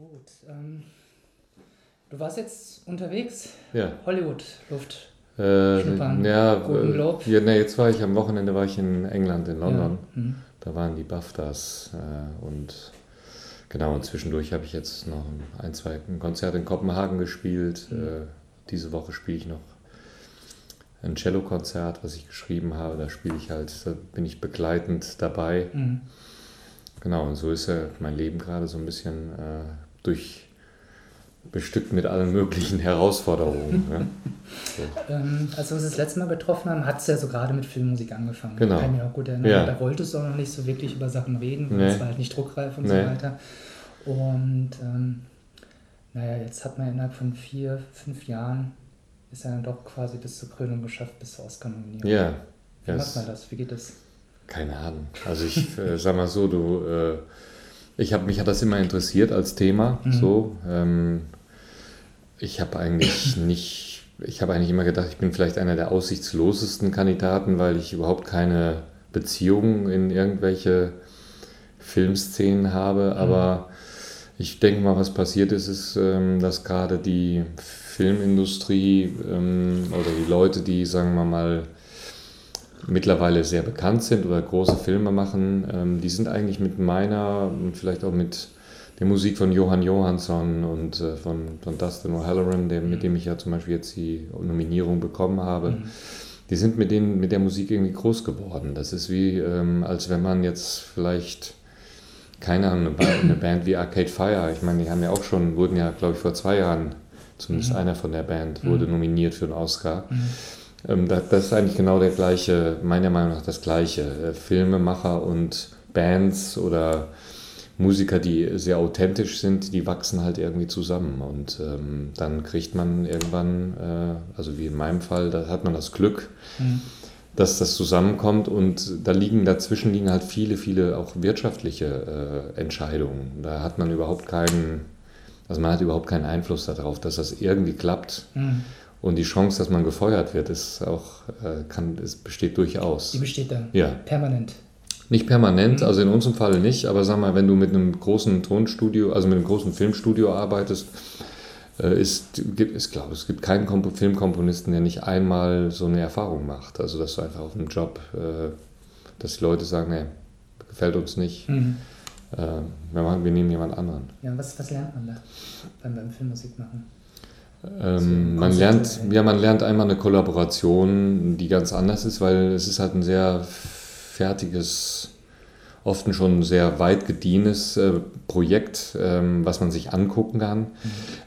Gut. Ähm, du warst jetzt unterwegs? Ja. Hollywood, Luft. Äh, Schnuppern, ja, Golden äh, Globe. ja, nee, jetzt war ich am Wochenende war ich in England, in London. Ja. Mhm. Da waren die BAFTAs äh, und genau, und zwischendurch habe ich jetzt noch ein, zwei Konzerte in Kopenhagen gespielt. Mhm. Äh, diese Woche spiele ich noch ein Cello-Konzert, was ich geschrieben habe. Da spiele ich halt, da bin ich begleitend dabei. Mhm. Genau, und so ist ja mein Leben gerade so ein bisschen äh, durch bestückt mit allen möglichen Herausforderungen. ja. So. Ähm, als wir uns das letzte Mal getroffen haben, hat es ja so gerade mit Filmmusik angefangen. Genau. Ich kann mich auch gut erinnern. Ja. Da wolltest du auch noch nicht so wirklich über Sachen reden, weil Nee. es war halt nicht druckreif und Nee. so weiter. Und ähm, naja, jetzt hat man innerhalb von vier, fünf Jahren ist er dann doch quasi bis zur Krönung geschafft, bis zur Oscar-Nominierung. Ja, Wie ja, macht es- man das? Wie geht das? Keine Ahnung. Also ich äh, sag mal so, du, äh, ich habe mich hat das immer interessiert als Thema. Mhm. So, ähm, ich habe eigentlich nicht, ich habe eigentlich immer gedacht, ich bin vielleicht einer der aussichtslosesten Kandidaten, weil ich überhaupt keine Beziehung in irgendwelche Filmszenen habe. Aber ich denke mal, was passiert ist, ist, ähm, dass gerade die Filmindustrie ähm, oder die Leute, die, sagen wir mal, mittlerweile sehr bekannt sind oder große Filme machen, ähm, die sind eigentlich mit meiner und vielleicht auch mit der Musik von Johann Johansson und äh, von, von Dustin O'Halloran, der, mit dem ich ja zum Beispiel jetzt die Nominierung bekommen habe, die sind mit, denen, mit der Musik irgendwie groß geworden. Das ist wie, ähm, als wenn man jetzt vielleicht, keine Ahnung, eine Band, eine Band wie Arcade Fire, ich meine, die haben ja auch schon, wurden ja, glaube ich, vor zwei Jahren, zumindest einer von der Band, wurde nominiert für einen Oscar. Ähm, das, ist eigentlich genau der gleiche, meiner Meinung nach das gleiche. Äh, Filmemacher und Bands oder Musiker, die sehr authentisch sind, die wachsen halt irgendwie zusammen. Und ähm, dann kriegt man irgendwann, äh, also wie in meinem Fall, da hat man das Glück, Mhm. dass das zusammenkommt und da liegen dazwischen liegen halt viele, viele auch wirtschaftliche äh, Entscheidungen. Da hat man überhaupt keinen, also man hat überhaupt keinen Einfluss darauf, dass das irgendwie klappt. Mhm. Und die Chance, dass man gefeuert wird, ist auch, äh, kann, es besteht durchaus. Die besteht da Ja, permanent. nicht permanent, also in unserem Fall nicht, aber sag mal, wenn du mit einem großen Tonstudio, also mit einem großen Filmstudio arbeitest, äh, ist, gibt, ich glaube, es gibt keinen Kompo Filmkomponisten, der nicht einmal so eine Erfahrung macht. Also, dass du einfach auf dem Job, äh, dass die Leute sagen, nee, gefällt uns nicht, Mhm. wir, machen, wir nehmen jemand anderen. Ja, was, was lernt man da beim, beim Filmmusik machen? Ähm, man lernt, ja, man lernt einmal eine Kollaboration, die ganz anders ist, weil es ist halt ein sehr fertiges, oft ein schon sehr weit gediehenes äh, Projekt, ähm, was man sich angucken kann.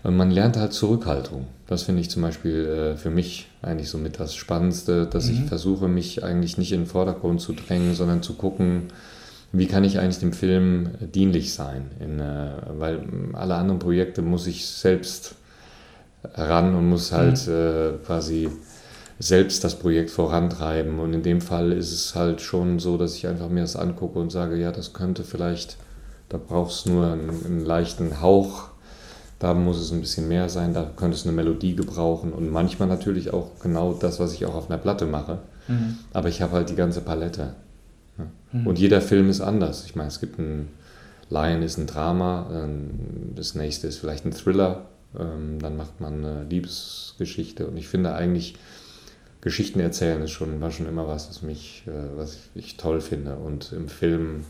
Und man lernt halt Zurückhaltung. Das finde ich zum Beispiel äh, für mich eigentlich so mit das Spannendste, dass ich Mhm. versuche, mich eigentlich nicht in den Vordergrund zu drängen, sondern zu gucken, wie kann ich eigentlich dem Film dienlich sein? In, äh, weil mh, alle anderen Projekte muss ich selbst ran und muss halt äh, quasi selbst das Projekt vorantreiben. Und in dem Fall ist es halt schon so, dass ich einfach mir das angucke und sage, ja, das könnte vielleicht, da brauchst du nur einen, einen leichten Hauch, da muss es ein bisschen mehr sein, da könnte es eine Melodie gebrauchen und manchmal natürlich auch genau das, was ich auch auf einer Platte mache. Mhm. Aber ich habe halt die ganze Palette. Ne? Und jeder Film ist anders. Ich meine, es gibt ein Lion ist ein Drama, ähm, das nächste ist vielleicht ein Thriller, ähm, dann macht man eine Liebesgeschichte. Und ich finde eigentlich, Geschichten erzählen ist schon, war schon immer was, was mich, äh, was ich toll finde. Und im Film,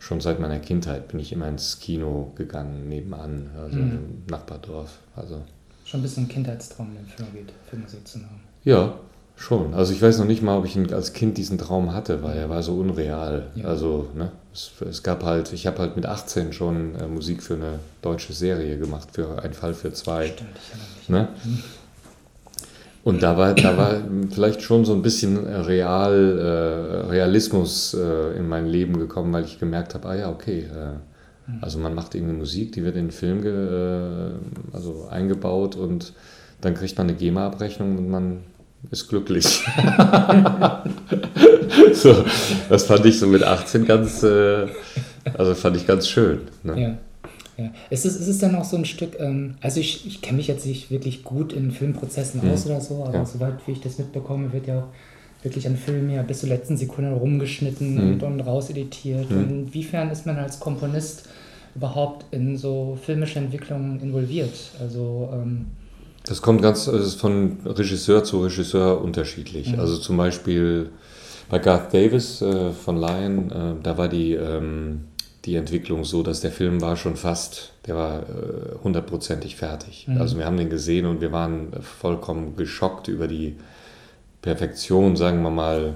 schon seit meiner Kindheit, bin ich immer ins Kino gegangen, nebenan, also Mhm. im Nachbardorf. Also Schon ein bisschen Kindheitstraum, wenn Film geht, Filmmusik zu machen. Ja, schon. Also ich weiß noch nicht mal, ob ich als Kind diesen Traum hatte, weil er war so unreal. Ja. Also, ne, es, es gab halt, ich habe halt mit 18 schon äh, Musik für eine deutsche Serie gemacht, für Ein Fall für zwei. Stimmt, ich. Ne? Und da war, da war vielleicht schon so ein bisschen Real, äh, Realismus äh, in mein Leben gekommen, weil ich gemerkt habe, ah ja, okay, äh, also man macht irgendeine Musik, die wird in den Film ge, äh, also eingebaut und dann kriegt man eine GEMA-Abrechnung und man ist glücklich. so, das fand ich so mit 18 ganz, äh, also fand ich ganz schön. Ne? Ja. Ja. Ist, es, ist es dann auch so ein Stück, ähm, also ich, ich kenne mich jetzt nicht wirklich gut in Filmprozessen aus oder so, aber Ja. soweit wie ich das mitbekomme, wird ja auch wirklich an Filmen ja bis zur letzten Sekunde rumgeschnitten Mhm. und, und rauseditiert. Mhm. Und inwiefern ist man als Komponist überhaupt in so filmische Entwicklungen involviert? Also ähm das kommt ganz das ist von Regisseur zu Regisseur unterschiedlich. Mhm. Also zum Beispiel bei Garth Davis äh, von Lion, äh, da war die, ähm, die Entwicklung so, dass der Film war schon fast, der war äh, hundertprozentig fertig. Mhm. Also wir haben den gesehen und wir waren vollkommen geschockt über die Perfektion, sagen wir mal,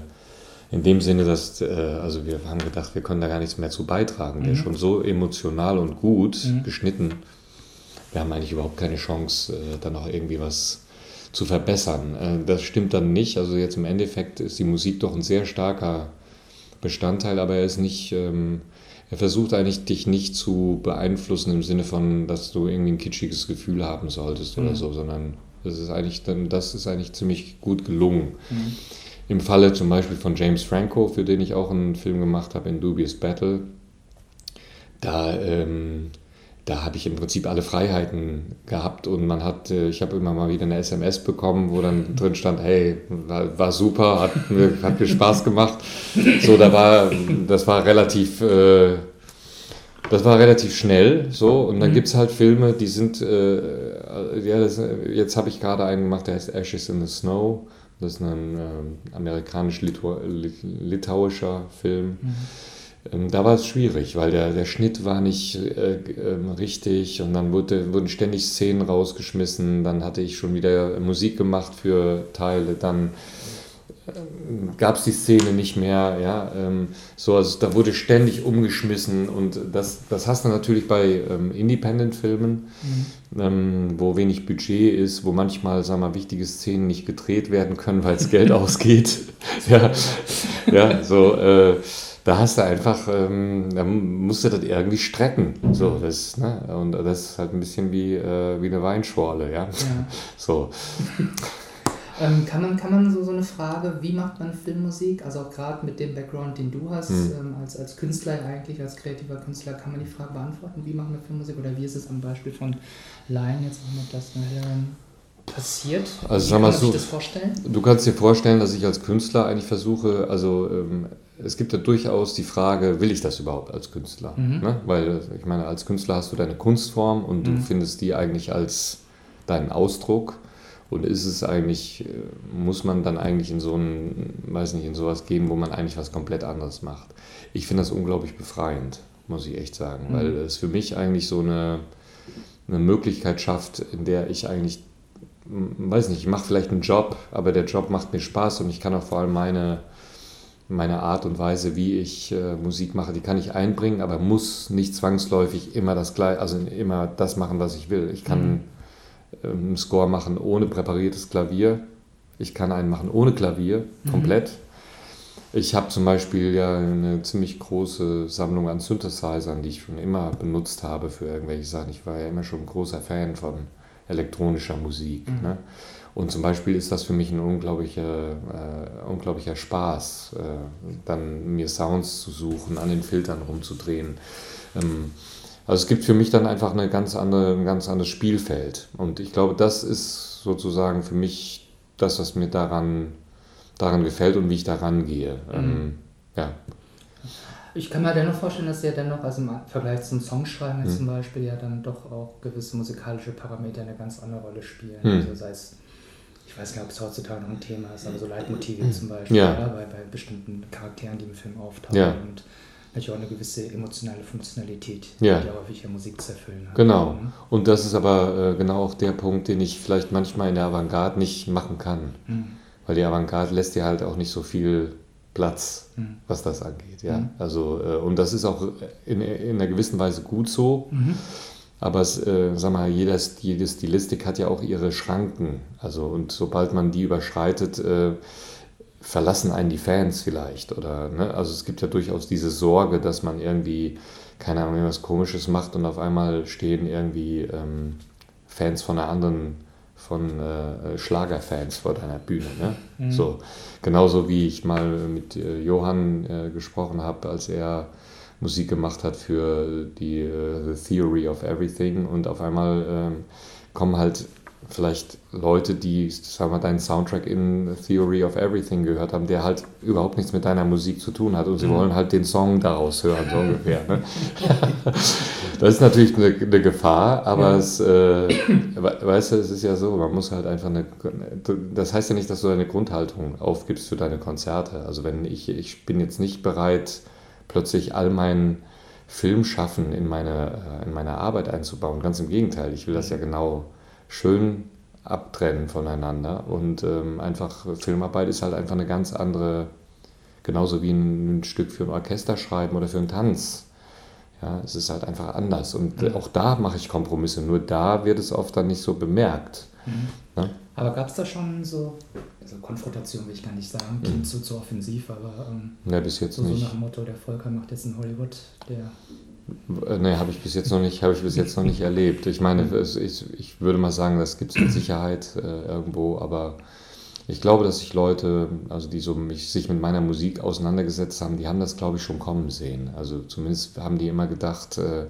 in dem Sinne, dass, äh, also wir haben gedacht, wir können da gar nichts mehr zu beitragen. Mhm. Der ist schon so emotional und gut mhm. geschnitten. Wir haben eigentlich überhaupt keine Chance, äh, da noch irgendwie was zu verbessern. Äh, das stimmt dann nicht. Also jetzt im Endeffekt ist die Musik doch ein sehr starker Bestandteil, aber er ist nicht, ähm, er versucht eigentlich dich nicht zu beeinflussen im Sinne von, dass du irgendwie ein kitschiges Gefühl haben solltest mhm. oder so, sondern das ist eigentlich dann, das ist eigentlich ziemlich gut gelungen. Mhm. Im Falle zum Beispiel von James Franco, für den ich auch einen Film gemacht habe, in Dubious Battle, da ähm, da habe ich im Prinzip alle Freiheiten gehabt und man hat, äh, ich habe immer mal wieder eine SMS bekommen, wo dann drin stand, hey, war, war super, hat mir, hat mir Spaß gemacht. So, da war, das war relativ, äh, das war relativ schnell, so, und dann mhm. gibt es halt Filme, die sind, äh, ja, das, jetzt habe ich gerade einen gemacht, der heißt Ashes in the Snow, das ist ein äh, amerikanisch-litauischer Film. Mhm da war es schwierig, weil der, der Schnitt war nicht äh, äh, richtig und dann wurde, wurden ständig Szenen rausgeschmissen. Dann hatte ich schon wieder Musik gemacht für Teile. Dann äh, gab es die Szene nicht mehr. Ja, ähm, so, also da wurde ständig umgeschmissen und das, das hast du natürlich bei ähm, Independent-Filmen, mhm. ähm, wo wenig Budget ist, wo manchmal, sagen wir mal, wichtige Szenen nicht gedreht werden können, weil es Geld ausgeht. ja, ja, so. Äh, da hast du einfach, ähm, da musst du das irgendwie strecken. So, das, ne? Und das ist halt ein bisschen wie, äh, wie eine Weinschorle, ja. ja. So. ähm, kann, man, kann man so, so eine Frage, wie macht man Filmmusik, also auch gerade mit dem Background, den du hast, hm. ähm, als, als Künstler eigentlich, als kreativer Künstler, kann man die Frage beantworten, wie macht man Filmmusik oder wie ist es am Beispiel von Lion jetzt mit das passiert? Also, Wie kann man sich das vorstellen? Du kannst dir vorstellen, dass ich als Künstler eigentlich versuche, also ähm, es gibt ja durchaus die Frage, will ich das überhaupt als Künstler? Mhm. Ne? Weil ich meine, als Künstler hast du deine Kunstform und mhm. du findest die eigentlich als deinen Ausdruck. Und ist es eigentlich, äh, muss man dann eigentlich in so ein, weiß nicht, in sowas gehen, wo man eigentlich was komplett anderes macht. Ich finde das unglaublich befreiend, muss ich echt sagen, mhm. weil es für mich eigentlich so eine, eine Möglichkeit schafft, in der ich eigentlich, weiß nicht, ich mache vielleicht einen Job, aber der Job macht mir Spaß und ich kann auch vor allem meine, meine Art und Weise, wie ich äh, Musik mache, die kann ich einbringen, aber muss nicht zwangsläufig immer das gleiche, also immer das machen, was ich will. Ich kann mhm. ähm, einen Score machen ohne präpariertes Klavier. Ich kann einen machen ohne Klavier, mhm. komplett. Mhm. Ich habe zum Beispiel ja eine ziemlich große Sammlung an Synthesizern, die ich schon immer benutzt habe für irgendwelche Sachen. Ich war ja immer schon ein großer Fan von elektronischer Musik. Mhm. Ne? Und zum Beispiel ist das für mich ein unglaublicher, äh, unglaublicher Spaß, äh, dann mir Sounds zu suchen, an den Filtern rumzudrehen. Ähm, also es gibt für mich dann einfach eine ganz andere, ein ganz anderes Spielfeld. Und ich glaube, das ist sozusagen für mich das, was mir daran, daran gefällt und wie ich daran gehe. Ähm, mhm. ja. Ich kann mir dennoch vorstellen, dass ja dennoch, also im Vergleich zum Songschreiben mhm. zum Beispiel, ja dann doch auch gewisse musikalische Parameter eine ganz andere Rolle spielen. Mhm. Also sei es ich weiß nicht, ob es heutzutage noch ein Thema ist, aber so Leitmotive zum Beispiel, ja. Ja, bei, bei bestimmten Charakteren, die im Film auftauchen ja. und natürlich auch eine gewisse emotionale Funktionalität, ja. die häufig ja Musik zu erfüllen hat. Genau. Mhm. Und das ist aber äh, genau auch der Punkt, den ich vielleicht manchmal in der Avantgarde nicht machen kann. Mhm. Weil die Avantgarde lässt dir halt auch nicht so viel Platz, mhm. was das angeht. Ja? Mhm. Also, äh, und das ist auch in, in einer gewissen Weise gut so. Aber äh, sag mal, jeder, jede Stilistik hat ja auch ihre Schranken. Also, und sobald man die überschreitet, äh, verlassen einen die Fans vielleicht. Oder, ne? Also es gibt ja durchaus diese Sorge, dass man irgendwie, keine Ahnung, was Komisches macht und auf einmal stehen irgendwie ähm, Fans von einer anderen, von äh, Schlagerfans vor deiner Bühne. Ne? Mhm. So, genauso wie ich mal mit äh, Johann äh, gesprochen habe, als er Musik gemacht hat für die uh, The Theory of Everything und auf einmal ähm, kommen halt vielleicht Leute, die, sagen wir, deinen Soundtrack in Theory of Everything gehört haben, der halt überhaupt nichts mit deiner Musik zu tun hat und sie mhm. wollen halt den Song daraus hören, so ungefähr. Ne? das ist natürlich eine, eine Gefahr, aber ja. es, äh, weißt du, es ist ja so, man muss halt einfach eine, das heißt ja nicht, dass du deine Grundhaltung aufgibst für deine Konzerte. Also wenn ich, ich bin jetzt nicht bereit, plötzlich all meinen Filmschaffen in meine, äh, in meine Arbeit einzubauen. Ganz im Gegenteil, ich will das ja genau schön abtrennen voneinander. Und ähm, einfach Filmarbeit ist halt einfach eine ganz andere, genauso wie ein, ein, Stück für ein Orchester schreiben oder für einen Tanz. Ja, es ist halt einfach anders. Und mhm. auch da mache ich Kompromisse, nur da wird es oft dann nicht so bemerkt. Mhm. Ja? Aber gab es da schon so, also Konfrontation will ich gar nicht sagen, klingt mhm. so zu offensiv, aber ähm, ja, bis jetzt so, nicht. so nach dem Motto, der Volker macht jetzt in Hollywood, der äh, nee, habe ich bis jetzt noch nicht, habe ich bis jetzt noch nicht erlebt. Ich meine, ich, ich würde mal sagen, das gibt es mit Sicherheit äh, irgendwo, aber ich glaube, dass sich Leute, also die so mich, sich mit meiner Musik auseinandergesetzt haben, die haben das, glaube ich, schon kommen sehen. Also zumindest haben die immer gedacht, äh,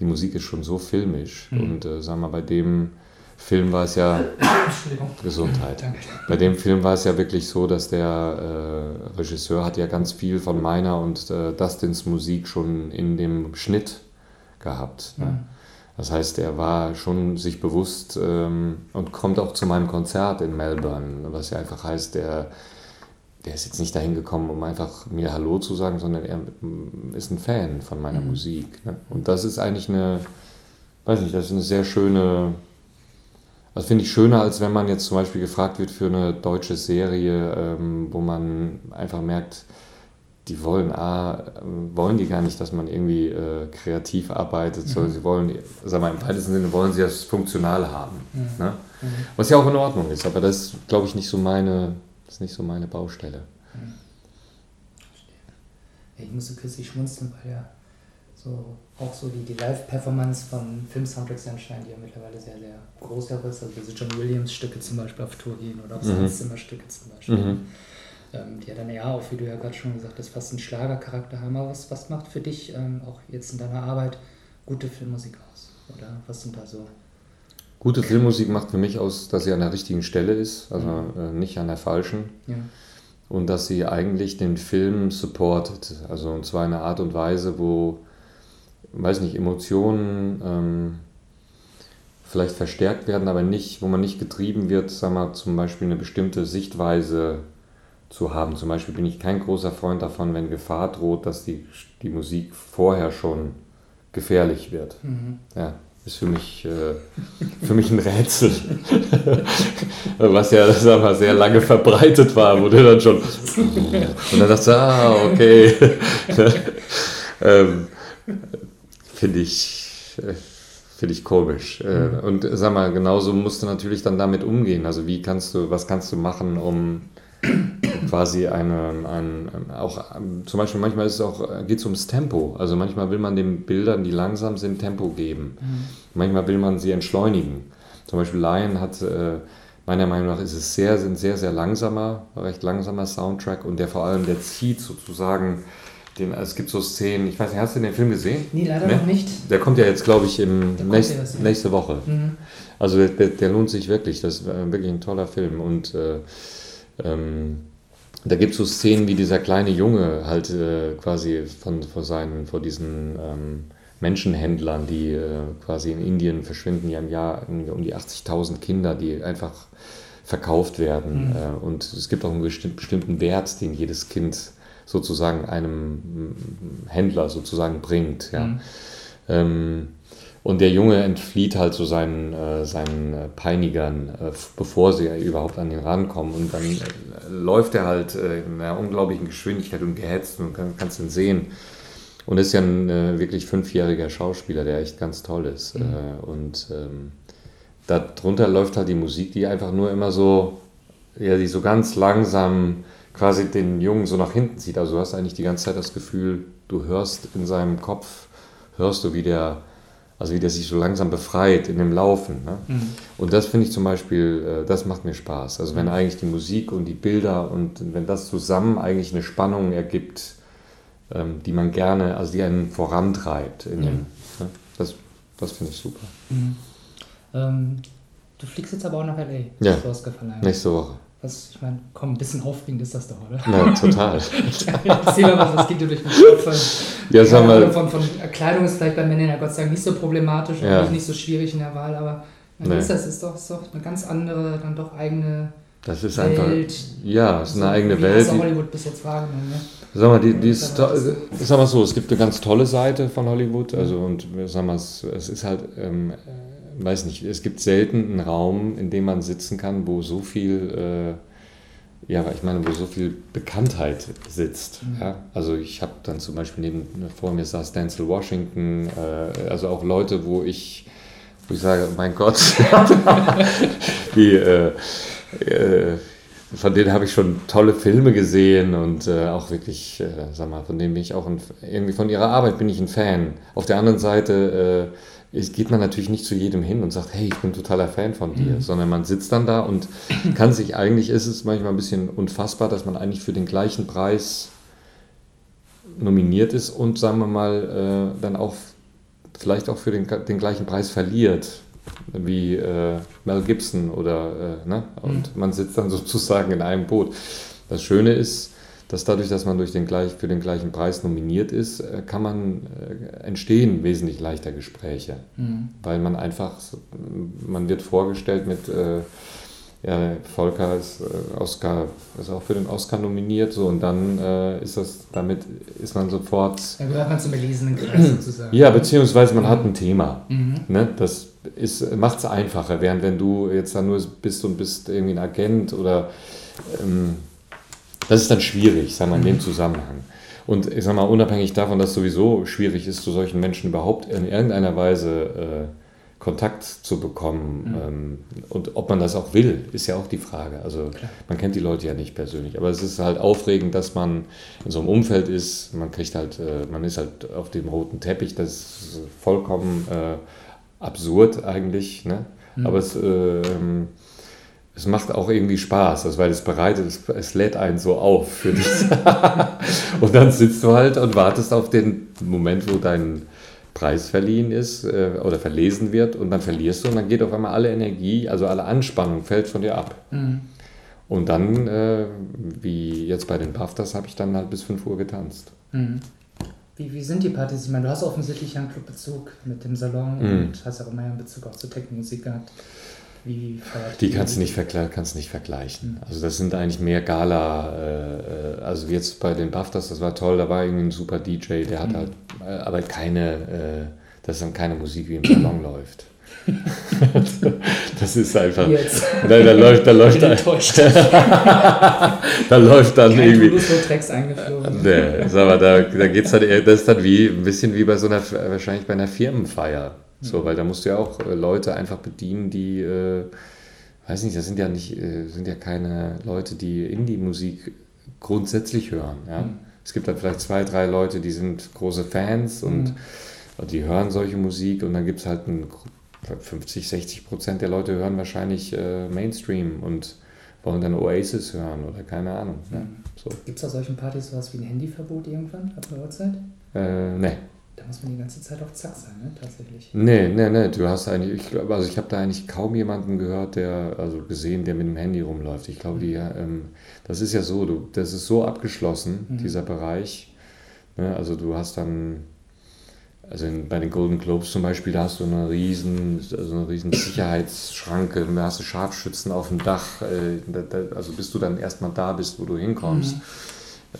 die Musik ist schon so filmisch. Mhm. Und äh, sagen wir mal, bei dem Film war es ja. Gesundheit. Danke. Bei dem Film war es ja wirklich so, dass der äh, Regisseur hat ja ganz viel von meiner und äh, Dustins Musik schon in dem Schnitt gehabt. Ne? Mhm. Das heißt, er war schon sich bewusst ähm, und kommt auch zu meinem Konzert in Melbourne, was ja einfach heißt, der, der ist jetzt nicht dahin gekommen, um einfach mir Hallo zu sagen, sondern er ist ein Fan von meiner mhm. Musik. Ne? Und das ist eigentlich eine, weiß nicht, das ist eine sehr schöne das finde ich schöner, als wenn man jetzt zum Beispiel gefragt wird für eine deutsche Serie, ähm, wo man einfach merkt, die wollen A, wollen die gar nicht, dass man irgendwie äh, kreativ arbeitet, mhm. sondern sie wollen, sag mal, im weitesten Sinne wollen sie das funktional haben. Mhm. Ne? Mhm. Was ja auch in Ordnung ist, aber das ist, glaube ich, nicht so meine, das ist nicht so meine Baustelle. Mhm. Ich musste kürzlich schmunzeln, weil ja so auch so die, die Live-Performance von Film-Soundtracks anscheinend, die ja mittlerweile sehr, sehr groß ist. Also diese John Williams-Stücke zum Beispiel auf Tour gehen oder auch mhm. Zimmer-Stücke zum Beispiel. Mhm. Ähm, die ja dann eher auch, wie du ja gerade schon gesagt hast, fast einen Schlagercharakter haben. Aber was, was macht für dich ähm, auch jetzt in deiner Arbeit gute Filmmusik aus? Oder was sind da so? Gute Filmmusik macht für mich aus, dass sie an der richtigen Stelle ist, also mhm. äh, nicht an der falschen. Ja. Und dass sie eigentlich den Film supportet. Also und zwar in einer Art und Weise, wo weiß nicht, Emotionen ähm, vielleicht verstärkt werden, aber nicht, wo man nicht getrieben wird, sagen wir zum Beispiel eine bestimmte Sichtweise zu haben. Zum Beispiel bin ich kein großer Freund davon, wenn Gefahr droht, dass die, die Musik vorher schon gefährlich wird. Mhm. Ja, ist für mich, äh, für mich ein Rätsel. Was ja sag mal, sehr lange verbreitet war, wurde dann schon. Und dann dachte ich, ah, okay. ähm, finde ich, äh, finde ich komisch. Äh, mhm. Und sag mal, genauso musst du natürlich dann damit umgehen. Also wie kannst du, was kannst du machen, um quasi eine, ein, auch zum Beispiel manchmal ist es auch, geht es ums Tempo. Also manchmal will man den Bildern, die langsam sind, Tempo geben. Mhm. Manchmal will man sie entschleunigen. Zum Beispiel Lion hat, äh, meiner Meinung nach ist es sehr, sind sehr, sehr langsamer, recht langsamer Soundtrack und der vor allem, der zieht sozusagen den, es gibt so Szenen, ich weiß nicht, hast du den Film gesehen? Nee, leider ne? noch nicht. Der kommt ja jetzt, glaube ich, im nächst, ja nächste Woche. Mhm. Also der, der, lohnt sich wirklich, das ist wirklich ein toller Film. Und äh, ähm, da gibt es so Szenen, wie dieser kleine Junge halt äh, quasi von, vor, seinen, vor diesen ähm, Menschenhändlern, die äh, quasi in Indien verschwinden, ja im Jahr um die 80.000 Kinder, die einfach verkauft werden. Mhm. Äh, und es gibt auch einen bestimmten Wert, den jedes Kind sozusagen einem Händler sozusagen bringt. Ja. Mhm. Ähm, und der Junge entflieht halt zu so seinen, äh, seinen äh, Peinigern, äh, bevor sie überhaupt an ihn rankommen. Und dann äh, läuft er halt in einer unglaublichen Geschwindigkeit und gehetzt und kann, kannst ihn sehen. Und ist ja ein wirklich fünfjähriger Schauspieler, der echt ganz toll ist. Mhm. und ähm, darunter läuft halt die Musik, die einfach nur immer so, ja, die so ganz langsam quasi den Jungen so nach hinten zieht. Also du hast eigentlich die ganze Zeit das Gefühl, du hörst in seinem Kopf, hörst du, wie der, also wie der sich so langsam befreit in dem Laufen. Ne? Mhm. Und das finde ich zum Beispiel, äh, das macht mir Spaß. Also wenn mhm. eigentlich die Musik und die Bilder und wenn das zusammen eigentlich eine Spannung ergibt, ähm, die man gerne, also die einen vorantreibt. In mhm. dem, ne? Das, das finde ich super. Mhm. Ähm, Du fliegst jetzt aber auch nach L.A. Ja. Nächste Woche. Was, ich meine, komm, ein bisschen aufregend ist das doch, oder? Ja, total. Erzähl mal was, was geht dir durch den Kopf? Ja, sag Keine mal, Ahnung, Von, von Kleidung ist vielleicht bei Männern ja Gott sei Dank nicht so problematisch Ja. und nicht so schwierig in der Wahl, aber Nee. nee. ist das ist doch, ist doch eine ganz andere, dann doch eigene das ist einfach, Welt. ja, es ist eine eigene Wie Welt. hast du Hollywood bis jetzt wahrgenommen, ne? Sag mal, die, die ist, sag mal so, es gibt eine ganz tolle Seite von Hollywood, also und sag mal, es, es ist halt, ähm, äh, weiß nicht, es gibt selten einen Raum, in dem man sitzen kann, wo so viel, äh, ja, ich meine, wo so viel Bekanntheit sitzt. Mhm. Ja? Also ich habe dann zum Beispiel neben vor mir saß Denzel Washington, äh, also auch Leute, wo ich, wo ich sage, mein Gott, die äh, äh, von denen habe ich schon tolle Filme gesehen und äh, auch wirklich, äh, sag mal, von denen bin ich auch ein, irgendwie von ihrer Arbeit bin ich ein Fan. Auf der anderen Seite äh, ist, geht man natürlich nicht zu jedem hin und sagt, hey, ich bin totaler Fan von dir, sondern man sitzt dann da und kann sich eigentlich, ist es manchmal ein bisschen unfassbar, dass man eigentlich für den gleichen Preis nominiert ist und sagen wir mal äh, dann auch vielleicht auch für den, den gleichen Preis verliert wie äh, Mel Gibson oder äh, ne? und man sitzt dann sozusagen in einem Boot. Das Schöne ist, dass dadurch, dass man durch den gleich, für den gleichen Preis nominiert ist, äh, kann man äh, entstehen wesentlich leichter Gespräche, Mhm. weil man einfach, man wird vorgestellt mit äh, ja, Volker ist, äh, Oscar, ist auch für den Oscar nominiert, so und dann äh, ist das, damit ist man sofort Da gehört man zum belesenen Kreis sozusagen. ja, beziehungsweise man hat ein Thema. Mhm. Ne? Das macht es einfacher, während wenn du jetzt da nur bist und bist irgendwie ein Agent oder ähm, das ist dann schwierig, sagen wir in dem Zusammenhang. Und ich sag mal, unabhängig davon, dass es sowieso schwierig ist, zu solchen Menschen überhaupt in irgendeiner Weise äh, Kontakt zu bekommen. Ähm, und ob man das auch will, ist ja auch die Frage. Also Klar. man kennt die Leute ja nicht persönlich. Aber es ist halt aufregend, dass man in so einem Umfeld ist. Man kriegt halt, äh, man ist halt auf dem roten Teppich. Das ist vollkommen äh, absurd eigentlich. Ne? Aber es, äh, es macht auch irgendwie Spaß, also weil es bereitet, es, es lädt einen so auf für dich. und dann sitzt du halt und wartest auf den Moment, wo dein Preis verliehen ist äh, oder verlesen wird und dann verlierst du und dann geht auf einmal alle Energie, also alle Anspannung fällt von dir ab. Mhm. Und dann, äh, wie jetzt bei den BAFTAs, habe ich dann halt bis 5 Uhr getanzt. Mhm. Wie, wie sind die Partys? Ich meine, du hast offensichtlich einen Clubbezug mit dem Salon Mhm. und hast auch immer einen Bezug auch zur Technomusik gehabt. Wie feiert Die kannst du nicht, vergle kannst nicht vergleichen. Also das sind eigentlich mehr Gala, äh, äh, also jetzt bei den BAFTAs, das war toll, da war irgendwie ein super DJ, der hat halt, äh, aber keine, äh, das ist dann keine Musik, wie im Salon läuft. das ist einfach, Jetzt. da, da läuft, da läuft, bin da, läuft dann Kein irgendwie, Toulouse-Tracks eingeflogen. Nee, sag mal, da, da geht's eher, das ist dann wie, ein bisschen wie bei so einer, wahrscheinlich bei einer Firmenfeier. So, weil da musst du ja auch äh, Leute einfach bedienen, die, äh, weiß nicht, das sind ja nicht, äh, sind ja keine Leute, die Indie-Musik grundsätzlich hören. Ja? Mhm. Es gibt dann vielleicht zwei, drei Leute, die sind große Fans und Mhm. die hören solche Musik und dann gibt es halt ein, 50, 60 Prozent der Leute hören wahrscheinlich äh, Mainstream und wollen dann Oasis hören oder keine Ahnung. Ja? So. Gibt es auf solchen Partys sowas wie ein Handyverbot irgendwann ab einer Uhrzeit? Äh, nee. Da muss man die ganze Zeit auf Zack sein, ne? Tatsächlich. Nee, nee, nee, du hast eigentlich, ich glaube, also ich habe da eigentlich kaum jemanden gehört, der, also gesehen, der mit dem Handy rumläuft. Ich glaube, die, ähm, das ist ja so, du, das ist so abgeschlossen, Mhm. dieser Bereich. Ne? Also du hast dann, also in, bei den Golden Globes zum Beispiel, da hast du eine riesen, also eine riesen Sicherheitsschranke, da hast du Scharfschützen auf dem Dach, äh, da, da, also bis du dann erstmal da bist, wo du hinkommst.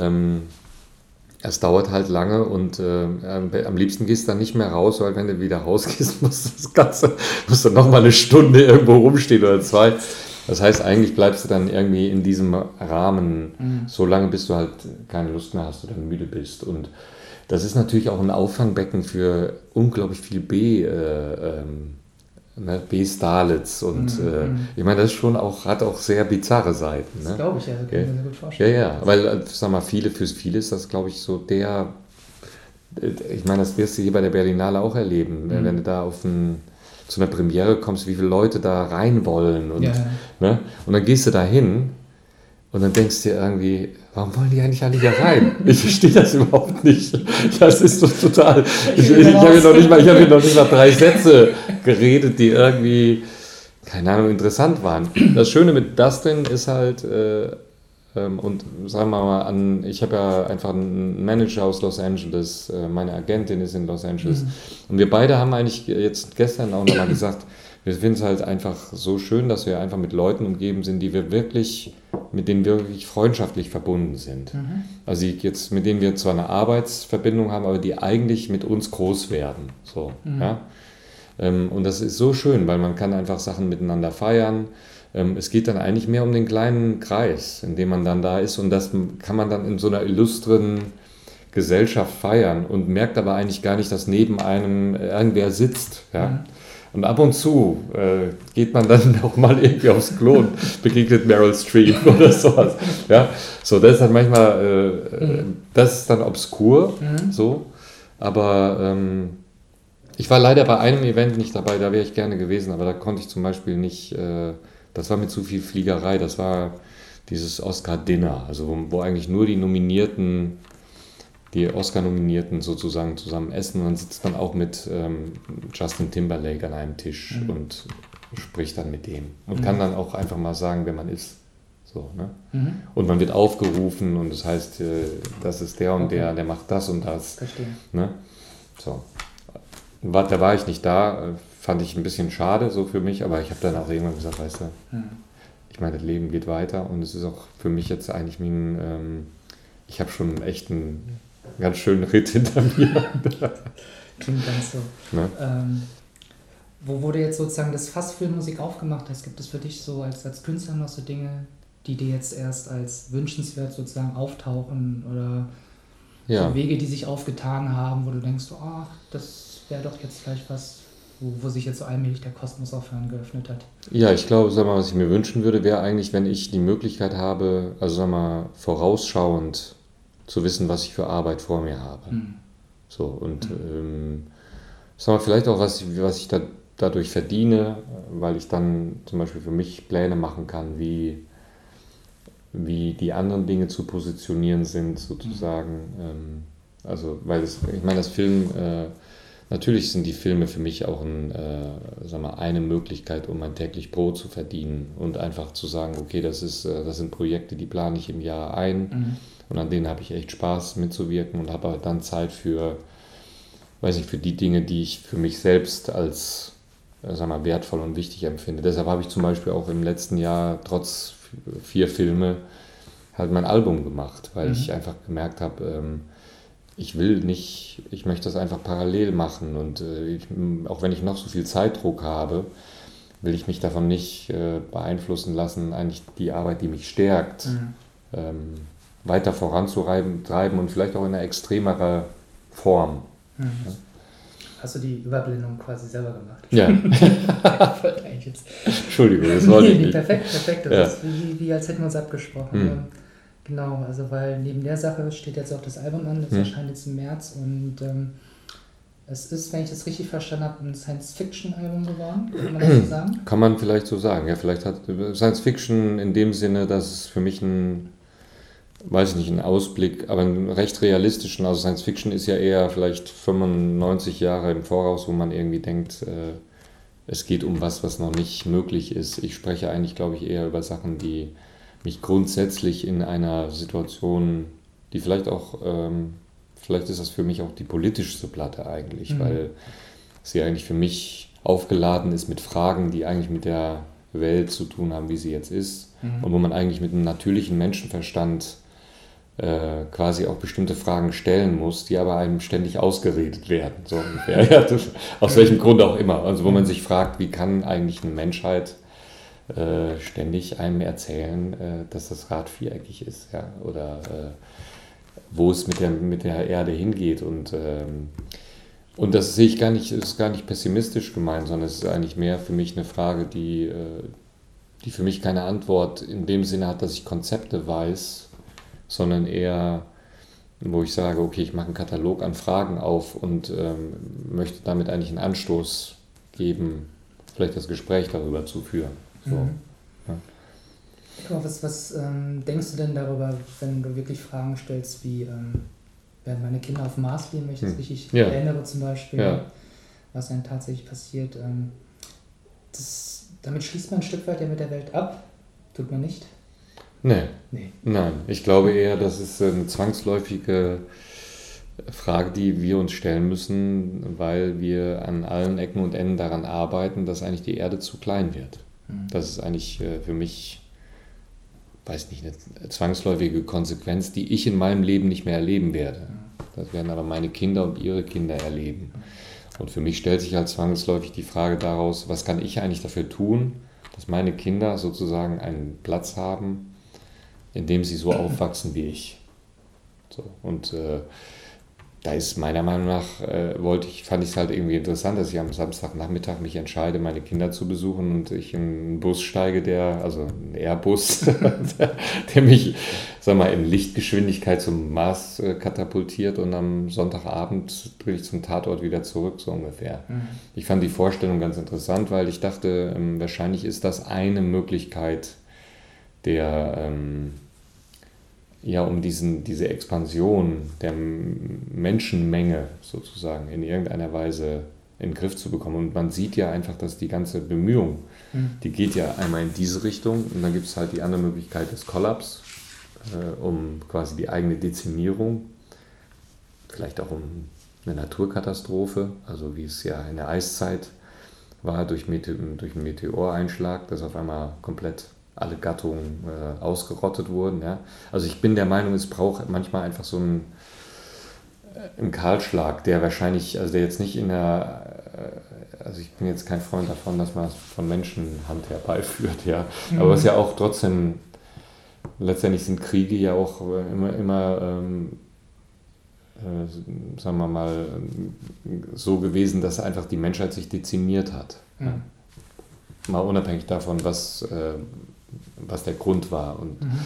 Ähm, es dauert halt lange und äh, am liebsten gehst du dann nicht mehr raus, weil wenn du wieder rausgehst, musst du das Ganze, musst du nochmal eine Stunde irgendwo rumstehen oder zwei. Das heißt, eigentlich bleibst du dann irgendwie in diesem Rahmen, Mhm. so lange bis du halt keine Lust mehr hast oder müde bist. Und das ist natürlich auch ein Auffangbecken für unglaublich viel B, äh, ähm, ne, B-Starlets. Und Mhm, äh, mhm. ich meine, das ist schon auch, hat auch sehr bizarre Seiten. Das Ne? glaube ich ja, das kann Ja. mir sehr gut Ja, vorstellen. ja, weil, äh, sag mal, viele, fürs viele ist das, glaube ich, so der, äh, ich meine, das wirst du hier bei der Berlinale auch erleben, Mhm. wenn du da auf ein, zu einer Premiere kommst, wie viele Leute da rein wollen und, Ja, ja. ne? und dann gehst du da hin und dann denkst du dir irgendwie, warum wollen die eigentlich alle hier rein? Ich verstehe das überhaupt nicht. Das ist doch total, ich, ich, ich habe hier noch nicht mal, ich noch nicht mal drei Sätze geredet, die irgendwie, keine Ahnung, interessant waren. Das Schöne mit Dustin ist halt, äh, ähm, und sagen wir mal an, ich habe ja einfach einen Manager aus Los Angeles, äh, meine Agentin ist in Los Angeles. Mhm. Und wir beide haben eigentlich jetzt gestern auch nochmal gesagt, wir finden es halt einfach so schön, dass wir einfach mit Leuten umgeben sind, die wir wirklich, mit denen wir wirklich freundschaftlich verbunden sind. Mhm. Also jetzt, mit denen wir zwar eine Arbeitsverbindung haben, aber die eigentlich mit uns groß werden. So, mhm. ja? Ähm, und das ist so schön, weil man kann einfach Sachen miteinander feiern. Ähm, es geht dann eigentlich mehr um den kleinen Kreis, in dem man dann da ist. Und das kann man dann in so einer illustren Gesellschaft feiern und merkt aber eigentlich gar nicht, dass neben einem irgendwer sitzt. Ja? Mhm. Und ab und zu äh, geht man dann auch mal irgendwie aufs Klo und begegnet Meryl Streep oder sowas. Ja, so, das ist dann manchmal, äh, mhm. das ist dann obskur, mhm. so. Aber ähm, ich war leider bei einem Event nicht dabei, da wäre ich gerne gewesen, aber da konnte ich zum Beispiel nicht, äh, das war mit zu viel Fliegerei, das war dieses Oscar-Dinner, also wo, wo eigentlich nur die Nominierten die Oscar-Nominierten sozusagen zusammen essen. Und dann sitzt man auch mit ähm, Justin Timberlake an einem Tisch mhm. und spricht dann mit dem und mhm. kann dann auch einfach mal sagen, wer man ist. So, ne? Mhm. Und man wird aufgerufen und das heißt, äh, das ist der und okay. der, der macht das und das. Verstehe. Ne? So. Da war ich nicht da, fand ich ein bisschen schade so für mich, aber ich habe dann auch irgendwann gesagt, weißt du, mhm. ich meine, das Leben geht weiter und es ist auch für mich jetzt eigentlich wie ein, ähm, ich habe schon echt einen ganz schönen Ritt hinter mir. Klingt ganz so. Ne? Ähm, wo wurde jetzt sozusagen das Fass für Musik aufgemacht hast? Gibt es für dich so als, als Künstler noch so Dinge, die dir jetzt erst als wünschenswert sozusagen auftauchen oder ja. Wege, die sich aufgetan haben, wo du denkst, ach, das wäre doch jetzt vielleicht was, wo, wo, sich jetzt so allmählich der Kosmos auch geöffnet hat? Ja, ich glaube, sag mal, was ich mir wünschen würde, wäre eigentlich, wenn ich die Möglichkeit habe, also sag mal, vorausschauend zu wissen, was ich für Arbeit vor mir habe. Mhm. So, und mhm. ähm, sag mal, vielleicht auch, was, was ich da, dadurch verdiene, weil ich dann zum Beispiel für mich Pläne machen kann, wie, wie die anderen Dinge zu positionieren sind, sozusagen. Mhm. Ähm, also, weil es, ich meine, das Film, äh, natürlich sind die Filme für mich auch ein, äh, sag mal, eine Möglichkeit, um mein täglich Brot zu verdienen und einfach zu sagen, okay, das, ist, äh, das sind Projekte, die plane ich im Jahr ein mhm. Und an denen habe ich echt Spaß mitzuwirken und habe dann Zeit für, weiß ich, für die Dinge, die ich für mich selbst als äh, sag mal, wertvoll und wichtig empfinde. Deshalb habe ich zum Beispiel auch im letzten Jahr trotz vier Filme halt mein Album gemacht, weil mhm. ich einfach gemerkt habe, ähm, ich will nicht, ich möchte das einfach parallel machen und äh, ich, auch wenn ich noch so viel Zeitdruck habe, will ich mich davon nicht äh, beeinflussen lassen, eigentlich die Arbeit, die mich stärkt, mhm. ähm, weiter voranzutreiben und vielleicht auch in einer extremerer Form. Mhm. Hast du die Überblendung quasi selber gemacht? Ja. Entschuldigung, das war nee, nicht. Perfekt, perfekt. Das ja. ist wie, wie, als hätten wir uns abgesprochen. Mhm. Genau, also weil neben der Sache steht jetzt auch das Album an, das mhm. erscheint jetzt im März und ähm, es ist, wenn ich das richtig verstanden habe, ein Science-Fiction-Album geworden, kann man das so sagen? Kann man vielleicht so sagen, ja. Vielleicht hat Science-Fiction in dem Sinne, dass es für mich ein weiß ich nicht, einen Ausblick, aber einen recht realistischen. Also Science Fiction ist ja eher vielleicht 95 Jahre im Voraus, wo man irgendwie denkt, äh, es geht um was, was noch nicht möglich ist. Ich spreche eigentlich, glaube ich, eher über Sachen, die mich grundsätzlich in einer Situation, die vielleicht auch, ähm, vielleicht ist das für mich auch die politischste Platte eigentlich, mhm. weil sie eigentlich für mich aufgeladen ist mit Fragen, die eigentlich mit der Welt zu tun haben, wie sie jetzt ist. Mhm. Und wo man eigentlich mit einem natürlichen Menschenverstand äh, quasi auch bestimmte Fragen stellen muss, die aber einem ständig ausgeredet werden, so ungefähr. Ja, das, aus welchem Grund auch immer. Also wo man sich fragt, wie kann eigentlich eine Menschheit äh, ständig einem erzählen, äh, dass das Rad viereckig ist, ja, oder äh, wo es mit der, mit der Erde hingeht und ähm, und das sehe ich gar nicht, ist gar nicht pessimistisch gemeint, sondern es ist eigentlich mehr für mich eine Frage, die, äh, die für mich keine Antwort in dem Sinne hat, dass ich Konzepte weiß, sondern eher, wo ich sage, okay, ich mache einen Katalog an Fragen auf und ähm, möchte damit eigentlich einen Anstoß geben, vielleicht das Gespräch darüber zu führen. So. Mhm. Ja. Was, was ähm, denkst du denn darüber, wenn du wirklich Fragen stellst, wie ähm, werden meine Kinder auf Mars fliegen, wenn ich das hm. richtig ja. erinnere zum Beispiel, ja. was dann tatsächlich passiert. Ähm, das, damit schließt man ein Stück weit ja mit der Welt ab. Tut man nicht? Nee. nee. Nein, ich glaube eher, das ist eine zwangsläufige Frage, die wir uns stellen müssen, weil wir an allen Ecken und Enden daran arbeiten, dass eigentlich die Erde zu klein wird. Mhm. Das ist eigentlich äh, für mich, weiß nicht, eine zwangsläufige Konsequenz, die ich in meinem Leben nicht mehr erleben werde. Mhm. Das werden aber meine Kinder und ihre Kinder erleben. Und für mich stellt sich halt zwangsläufig die Frage daraus, was kann ich eigentlich dafür tun, dass meine Kinder sozusagen einen Platz haben, in dem sie so aufwachsen wie ich. So, und äh, da ist meiner Meinung nach, äh, wollte ich, fand ich es halt irgendwie interessant, dass ich am Samstagnachmittag mich entscheide, meine Kinder zu besuchen und ich in einen Bus steige, der, also ein Airbus, der, der, mich, sag mal, in Lichtgeschwindigkeit zum Mars äh, katapultiert und am Sonntagabend bin ich zum Tatort wieder zurück, so ungefähr. Mhm. Ich fand die Vorstellung ganz interessant, weil ich dachte, ähm, wahrscheinlich ist das eine Möglichkeit der, ähm, ja um diesen, diese Expansion der Menschenmenge sozusagen in irgendeiner Weise in den Griff zu bekommen. Und man sieht ja einfach, dass die ganze Bemühung, mhm. die geht ja einmal in diese Richtung und dann gibt es halt die andere Möglichkeit des Kollaps, äh, um quasi die eigene Dezimierung, vielleicht auch um eine Naturkatastrophe, also wie es ja in der Eiszeit war durch, Mete durch einen Meteoreinschlag, das auf einmal komplett alle Gattungen äh, ausgerottet wurden. Ja? Also ich bin der Meinung, es braucht manchmal einfach so einen, äh, einen Kahlschlag, der wahrscheinlich, also der jetzt nicht in der, äh, also ich bin jetzt kein Freund davon, dass man es von Menschenhand herbeiführt, ja. Mhm. Aber es ist ja auch trotzdem, letztendlich sind Kriege ja auch äh, immer, immer ähm, äh, sagen wir mal, so gewesen, dass einfach die Menschheit sich dezimiert hat. Mhm. Mal unabhängig davon, was, äh, was der Grund war. Und mhm.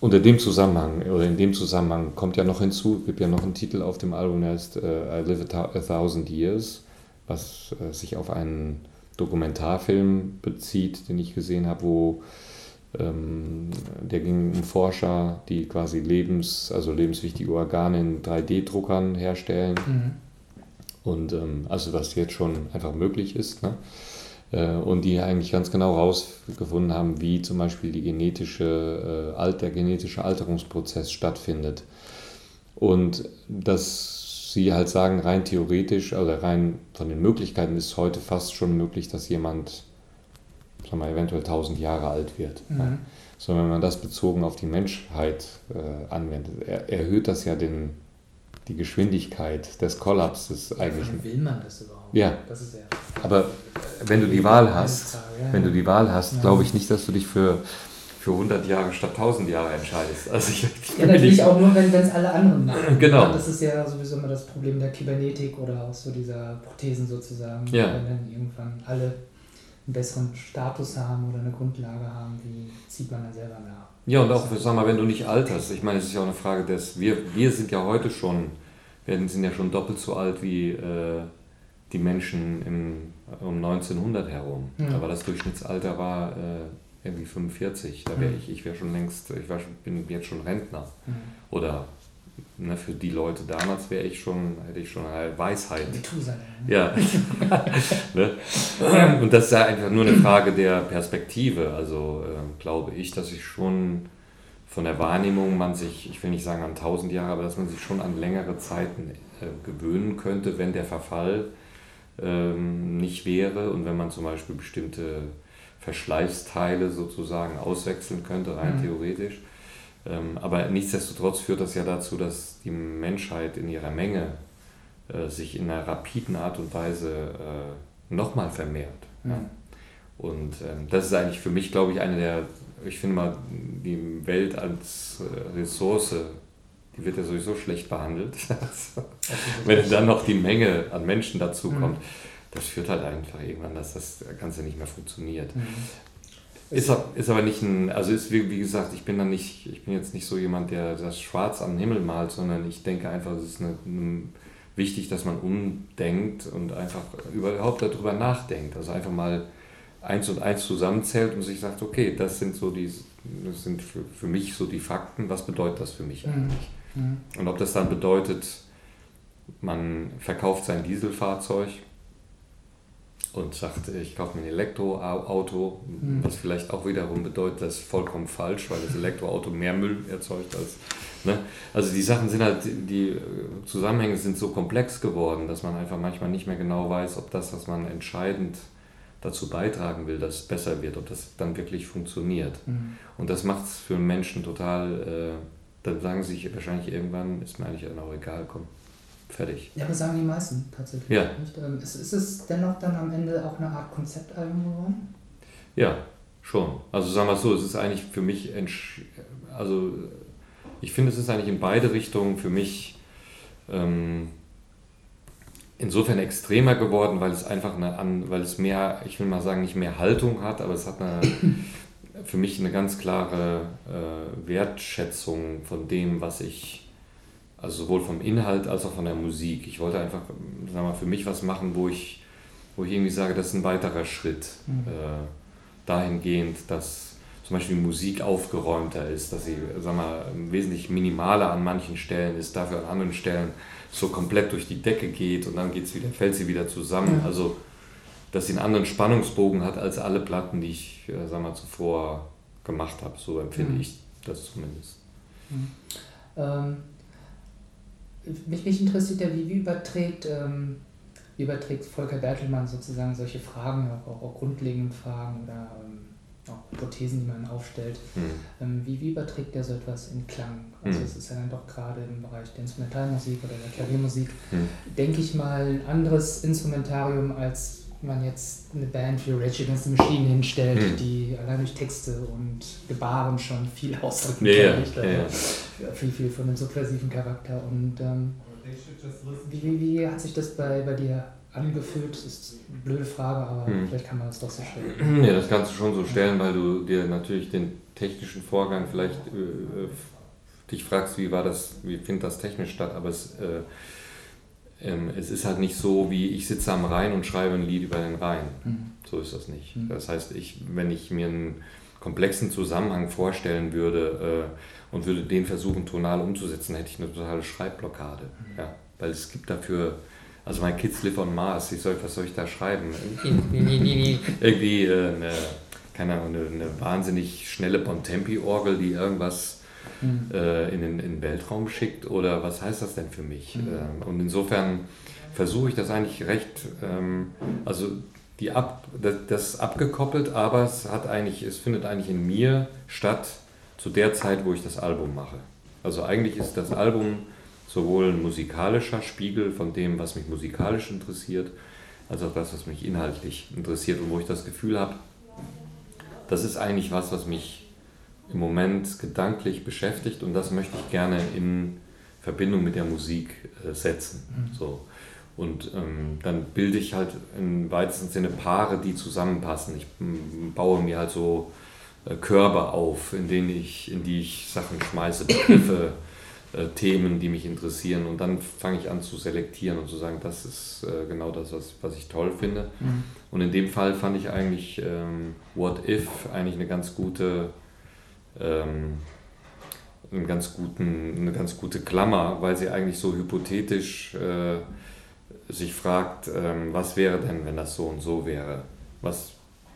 unter dem Zusammenhang oder in dem Zusammenhang kommt ja noch hinzu, es gibt ja noch einen Titel auf dem Album, der heißt uh, I Live a, a, Thousand Years, was uh, sich auf einen Dokumentarfilm bezieht, den ich gesehen habe, wo ähm, der ging um Forscher, die quasi lebens, also lebenswichtige Organe in 3D-Druckern herstellen. Mhm. Und ähm, also was jetzt schon einfach möglich ist. Ne? Äh, und die eigentlich ganz genau herausgefunden haben, wie zum Beispiel die genetische, äh, der genetische Alterungsprozess stattfindet. Und dass sie halt sagen, rein theoretisch oder rein von den Möglichkeiten ist heute fast schon möglich, dass jemand, sagen wir, eventuell 1000 Jahre alt wird. Mhm. Ja. So, wenn man das bezogen auf die Menschheit äh, anwendet, er, erhöht das ja den, die Geschwindigkeit des Kollapses eigentlich. Wie will man das überhaupt? Ja. Das ist ja Aber wenn du die Wahl hast, wenn du die Wahl hast, glaube ich nicht, dass du dich für, für 100 Jahre statt 1000 Jahre entscheidest. Also ich, ich ja, natürlich auch nur, wenn es alle anderen machen. Genau. Das ist ja sowieso immer das Problem der Kybernetik oder auch so dieser Prothesen sozusagen. Ja. Wenn dann irgendwann alle einen besseren Status haben oder eine Grundlage haben, wie zieht man dann selber nach. Ja, und auch, sag mal, wenn du nicht alterst, ich meine, es ist ja auch eine Frage des, wir, wir sind ja heute schon, wir sind ja schon doppelt so alt wie äh, die Menschen im, um 1900 herum. Ja. Aber das Durchschnittsalter war äh, irgendwie 45. Da wäre ich, ich wäre schon längst, ich war, bin jetzt schon Rentner. Mhm. Oder ne, für die Leute damals wäre ich schon, hätte ich schon eine Weisheit. Ja. ne? Und das ist ja einfach nur eine Frage der Perspektive. Also äh, glaube ich, dass ich schon von der Wahrnehmung man sich, ich will nicht sagen an tausend Jahre, aber dass man sich schon an längere Zeiten äh, gewöhnen könnte, wenn der Verfall ähm, nicht wäre und wenn man zum Beispiel bestimmte Verschleißteile sozusagen auswechseln könnte, rein mhm. theoretisch. Ähm, aber nichtsdestotrotz führt das ja dazu, dass die Menschheit in ihrer Menge äh, sich in einer rapiden Art und Weise äh, nochmal vermehrt. Mhm. Ja. Und ähm, das ist eigentlich für mich, glaube ich, eine der, ich finde mal, die Welt als äh, Ressource die wird ja sowieso schlecht behandelt. Wenn dann noch die Menge an Menschen dazu mhm. kommt, das führt halt einfach irgendwann, dass das Ganze nicht mehr funktioniert. Mhm. Ist, ist aber nicht ein, also ist wie, wie gesagt, ich bin dann nicht, ich bin jetzt nicht so jemand, der das Schwarz am Himmel malt, sondern ich denke einfach, es ist eine, eine, wichtig, dass man umdenkt und einfach überhaupt darüber nachdenkt. Also einfach mal eins und eins zusammenzählt und sich sagt, okay, das sind so die, das sind für, für mich so die Fakten, was bedeutet das für mich mhm. eigentlich? Mhm. Und ob das dann bedeutet, man verkauft sein Dieselfahrzeug und sagt, ich kaufe mir ein Elektroauto, mhm. was vielleicht auch wiederum bedeutet, das ist vollkommen falsch, weil das Elektroauto mehr Müll erzeugt als. Ne? Also die Sachen sind halt, die Zusammenhänge sind so komplex geworden, dass man einfach manchmal nicht mehr genau weiß, ob das, was man entscheidend dazu beitragen will, dass es besser wird, ob das dann wirklich funktioniert. Mhm. Und das macht es für einen Menschen total, äh, dann sagen sie sich wahrscheinlich irgendwann, ist mir eigentlich auch egal, komm, fertig. Ja, aber sagen die meisten tatsächlich. Ja. Nicht? Ähm, ist, ist es dennoch dann am Ende auch eine Art Konzeptalbum geworden? Ja, schon. Also sagen wir so, es ist eigentlich für mich, also ich finde, es ist eigentlich in beide Richtungen für mich ähm, insofern extremer geworden, weil es einfach eine, weil es mehr, ich will mal sagen, nicht mehr Haltung hat, aber es hat eine, für mich eine ganz klare äh, Wertschätzung von dem, was ich, also sowohl vom Inhalt als auch von der Musik. Ich wollte einfach, sagen wir, für mich was machen, wo ich, wo ich irgendwie sage, das ist ein weiterer Schritt mhm. äh, dahingehend, dass zum Beispiel Musik aufgeräumter ist, dass sie, sagen wir, wesentlich minimaler an manchen Stellen ist, dafür an anderen Stellen so komplett durch die Decke geht und dann geht's wieder, fällt sie wieder zusammen. Ja. Also, dass sie einen anderen Spannungsbogen hat als alle Platten, die ich, äh, sag mal, zuvor gemacht habe. So empfinde mhm. ich das zumindest. Mhm. Ähm, mich, mich interessiert ja, wie, wie überträgt, ähm, wie überträgt Volker Bertelmann sozusagen solche Fragen, auch, auch grundlegende Fragen oder ähm, auch Hypothesen, die man aufstellt. Mhm. wie, wie überträgt der so etwas in Klang? Also mhm. es ist ja dann doch gerade im Bereich der Instrumentalmusik oder der Klaviermusik, mhm. denke ich mal, ein anderes Instrumentarium, als man jetzt eine Band wie Rage Against the Machine hinstellt, mhm. die allein durch Texte und Gebaren schon viel ausdrücken ja, kann. Ja, ja. Viel, viel von dem subversiven Charakter. Und ähm, wie, wie, wie hat sich das bei, bei dir angefühlt? Das ist eine blöde Frage, aber hm. vielleicht kann man das doch so stellen. Ja, das kannst du schon so stellen, weil du dir natürlich den technischen Vorgang vielleicht äh, dich fragst, wie war das, wie findet das technisch statt, aber es, äh, ähm, es ist halt nicht so, wie ich sitze am Rhein und schreibe ein Lied über den Rhein. Mhm. So ist das nicht. Mhm. Das heißt, ich, wenn ich mir einen komplexen Zusammenhang vorstellen würde äh, und würde den versuchen tonal umzusetzen, hätte ich eine totale Schreibblockade. Mhm. Ja, weil es gibt dafür also mein Kids live on Mars, ich soll, was soll ich da schreiben? Irgendwie äh, eine, keine Ahnung, eine, eine wahnsinnig schnelle Bontempi-Orgel, die irgendwas mhm. äh, in, den, in den Weltraum schickt oder was heißt das denn für mich? Mhm. Ähm, und insofern versuche ich das eigentlich recht, ähm, also die Ab, das, das abgekoppelt, aber es hat eigentlich, es findet eigentlich in mir statt zu der Zeit, wo ich das Album mache. Also eigentlich ist das Album sowohl ein musikalischer Spiegel von dem, was mich musikalisch interessiert, als auch das, was mich inhaltlich interessiert und wo ich das Gefühl habe, das ist eigentlich was, was mich im Moment gedanklich beschäftigt und das möchte ich gerne in Verbindung mit der Musik äh, setzen. Mhm. So. Und ähm, dann bilde ich halt im weitesten Sinne Paare, die zusammenpassen. Ich baue mir halt so äh, Körper auf, in denen ich, in die ich Sachen schmeiße, Begriffe äh, Themen, die mich interessieren. Und dann fange ich an zu selektieren und zu sagen, das ist äh, genau das, was, was ich toll finde. Mhm. Und in dem Fall fand ich eigentlich ähm, What If eigentlich eine ganz gute, ähm, einen ganz guten, eine ganz gute Klammer, weil sie eigentlich so hypothetisch äh, sich fragt, ähm, was wäre denn, wenn das so und so wäre? Was,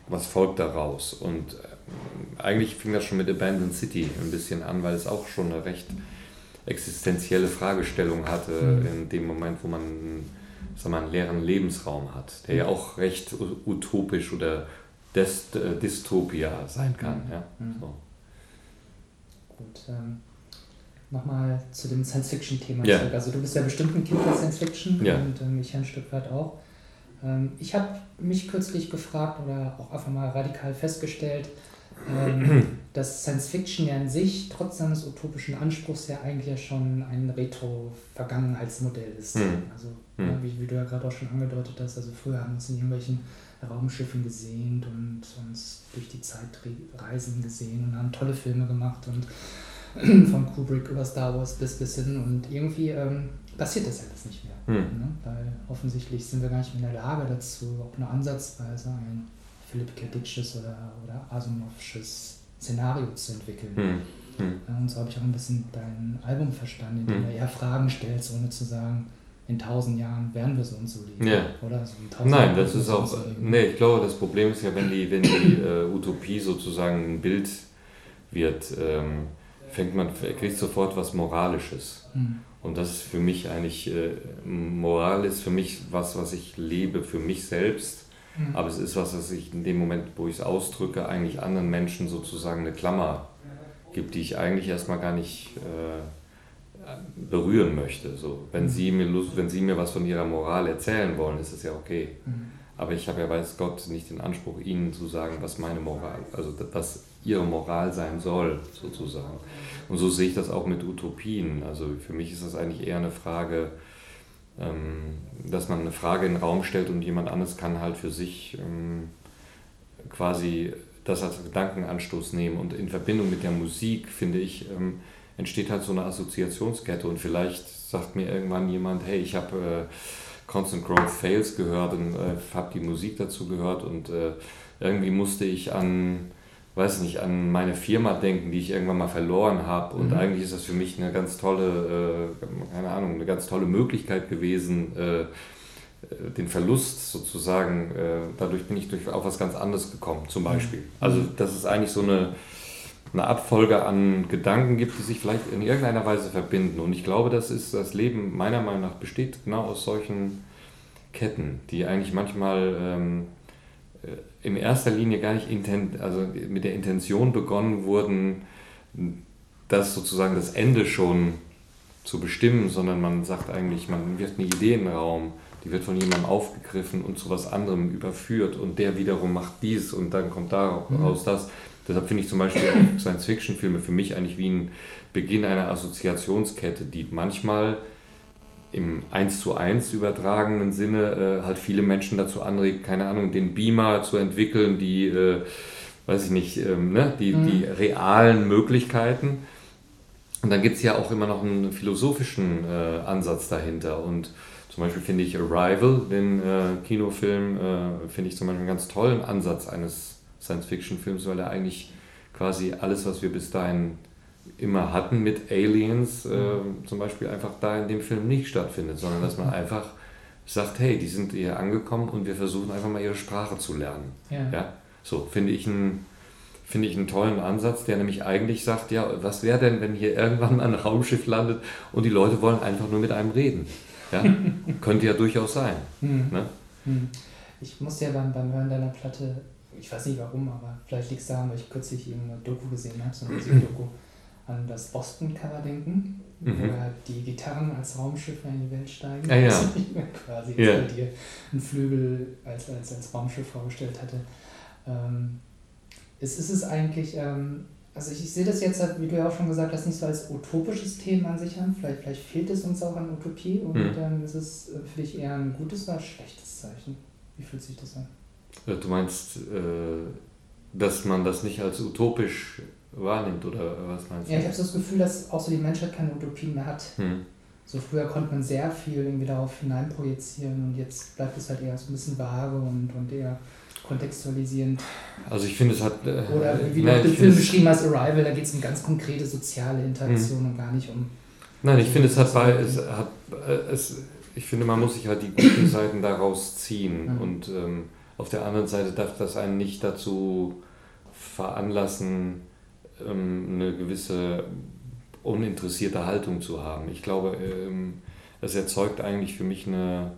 was folgt daraus? Und äh, eigentlich fing das schon mit Abandoned City ein bisschen an, weil es auch schon eine recht existenzielle Fragestellung hatte mhm. in dem Moment, wo man sag mal, einen leeren Lebensraum hat, der ja auch recht utopisch oder äh, Dystopia sein kann. Mhm. Ja, mhm. so. Gut, ähm, nochmal zu dem Science-Fiction-Thema ja. zurück. Also du bist ja bestimmt ein Kind der Science-Fiction ja. und ähm, ich ein Stück weit auch. Ähm, ich habe mich kürzlich gefragt oder auch einfach mal radikal festgestellt, ähm, dass Science Fiction ja in sich, trotz seines utopischen Anspruchs, ja eigentlich ja schon ein Retro-Vergangenheitsmodell ist. Mhm. Also, mhm. Ja, wie, wie, du ja gerade auch schon angedeutet hast, also früher haben uns in irgendwelchen Raumschiffen gesehnt und uns durch die Zeit reisen gesehen und haben tolle Filme gemacht und von Kubrick über Star Wars bis bis hin und irgendwie ähm, passiert das alles nicht mehr. Mhm. Ne? Weil offensichtlich sind wir gar nicht mehr in der Lage dazu, auch eine Ansatzweise ein Philipp K. Dicksches oder, oder Asimovsches Szenario zu entwickeln. Hm. Hm. Und so habe ich auch ein bisschen dein Album verstanden, in dem hm. du eher Fragen stellst, ohne zu sagen, in tausend Jahren werden wir so und so leben. Ja. Oder? So Nein, das ist auch. Nee, ich glaube, das Problem ist ja, wenn die, wenn die äh, Utopie sozusagen ein Bild wird, ähm, fängt man, kriegt sofort was Moralisches. Mhm. Und das ist für mich eigentlich, äh, Moral ist für mich was, was ich lebe für mich selbst. Mhm. Aber es ist was, was ich in dem Moment, wo ich es ausdrücke, eigentlich anderen Menschen sozusagen eine Klammer gibt, die ich eigentlich erstmal gar nicht äh, berühren möchte. So, wenn, mhm. sie mir Lust, wenn Sie mir was von Ihrer Moral erzählen wollen, ist es ja okay. Mhm. Aber ich habe ja, weiß Gott, nicht den Anspruch, Ihnen zu sagen, was meine Moral, also was Ihre Moral sein soll, sozusagen. Und so sehe ich das auch mit Utopien. Also für mich ist das eigentlich eher eine Frage, ähm, dass man eine Frage in den Raum stellt und jemand anderes kann halt für sich ähm, quasi das als Gedankenanstoß nehmen. Und in Verbindung mit der Musik, finde ich, ähm, entsteht halt so eine Assoziationskette und vielleicht sagt mir irgendwann jemand, hey, ich habe äh, Constant Growth Fails gehört und äh, habe die Musik dazu gehört und äh, irgendwie musste ich an, weiß nicht, an meine Firma denken, die ich irgendwann mal verloren habe und mhm. eigentlich ist das für mich eine ganz tolle, äh, keine Ahnung, eine ganz tolle Möglichkeit gewesen, äh, den Verlust sozusagen, äh, dadurch bin ich durch auf was ganz anderes gekommen, zum Beispiel. Mhm. Also das ist eigentlich so eine eine Abfolge an Gedanken gibt, die sich vielleicht in irgendeiner Weise verbinden. Und ich glaube, das ist das Leben meiner Meinung nach besteht genau aus solchen Ketten, die eigentlich manchmal ähm, äh, in erster Linie gar nicht intent, also mit der Intention begonnen wurden, das sozusagen das Ende schon zu bestimmen, sondern man sagt eigentlich, man wirft eine Idee in den Raum, die wird von jemandem aufgegriffen und zu was anderem überführt und der wiederum macht dies und dann kommt daraus mhm. das. Deshalb finde ich zum Beispiel Science-Fiction-Filme für mich eigentlich wie ein Beginn einer Assoziationskette, die manchmal im 1 zu 1 übertragenen Sinne äh, halt viele Menschen dazu anregt, keine Ahnung, den Beamer zu entwickeln, die, äh, weiß ich nicht, ähm, ne, die, mhm. die realen Möglichkeiten. Und dann gibt es ja auch immer noch einen philosophischen äh, Ansatz dahinter. Und zum Beispiel finde ich Arrival, den äh, Kinofilm, äh, finde ich zum Beispiel einen ganz tollen Ansatz eines Science-Fiction-Films, weil er eigentlich quasi alles, was wir bis dahin immer hatten mit Aliens, äh, zum Beispiel einfach da in dem Film nicht stattfindet, sondern dass man einfach sagt, hey, die sind hier angekommen und wir versuchen einfach mal ihre Sprache zu lernen. Ja. ja? So finde ich einen finde ich einen tollen Ansatz, der nämlich eigentlich sagt, ja, was wäre denn, wenn hier irgendwann mal ein Raumschiff landet und die Leute wollen einfach nur mit einem reden? Ja? Könnte ja durchaus sein. Hm. Ne? Hm. Ich muss ja beim, beim Hören deiner Platte ich weiß nicht warum, aber vielleicht liegt es daran, weil ich kürzlich irgendeine Doku gesehen habe, so eine Musikdoku, an das Boston-Cover denken, mhm. wo er die Gitarren als Raumschiffe in die Welt steigen. Ah, ja. Also quasi ja. bei dir einen Flügel als, als, als Raumschiff vorgestellt hatte. Ähm, ist, ist es eigentlich, ähm, also ich, ich sehe das jetzt, wie du ja auch schon gesagt hast, nicht so als utopisches Thema an sich an. Vielleicht, vielleicht fehlt es uns auch an Utopie und mhm. ähm, ist es für dich eher ein gutes oder ein schlechtes Zeichen? Wie fühlt sich das an? Äh, du meinst, äh, dass man das nicht als utopisch wahrnimmt oder was meinst du? Ja, ich habe so das Gefühl, dass auch so die Menschheit keine Utopien mehr hat. Hm. So früher konnte man sehr viel irgendwie darauf hineinprojizieren und jetzt bleibt es halt eher so ein bisschen vage und, und eher kontextualisierend. Also ich finde es hat... Äh, Oder wie, wie du den Film beschrieben hast, Arrival, da geht es um ganz konkrete soziale Interaktion hm. und gar nicht um... Nein, ich finde es hat bei... Es hat, es, ich finde, man muss sich halt die guten Seiten daraus ziehen mhm. und... Ähm, auf der anderen Seite darf das einen nicht dazu veranlassen, ähm, eine gewisse uninteressierte Haltung zu haben. Ich glaube, ähm, es erzeugt eigentlich für mich eine,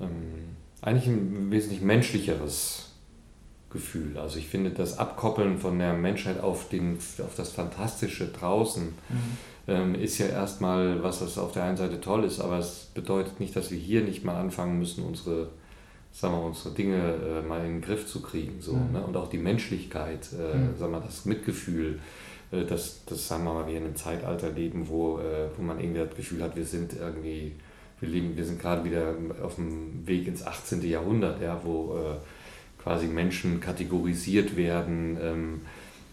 ähm, eigentlich ein wesentlich menschlicheres Gefühl. Also ich finde, das Abkoppeln von der Menschheit auf, den, auf das Fantastische draußen mhm. ist ja erstmal was, das auf der einen Seite toll ist, aber es bedeutet nicht, dass wir hier nicht mal anfangen müssen, unsere sagen wir, unsere Dinge äh, mal in den Griff zu kriegen. So, mhm. ne? Und auch die Menschlichkeit, äh, mhm. sagen wir, das Mitgefühl, äh, das, das sagen wir mal, wir in einem Zeitalter leben, wo, äh, wo man irgendwie das Gefühl hat, wir sind irgendwie, wir leben, wir sind gerade wieder auf dem Weg ins 18. Jahrhundert, ja, wo äh, quasi Menschen kategorisiert werden. Ähm,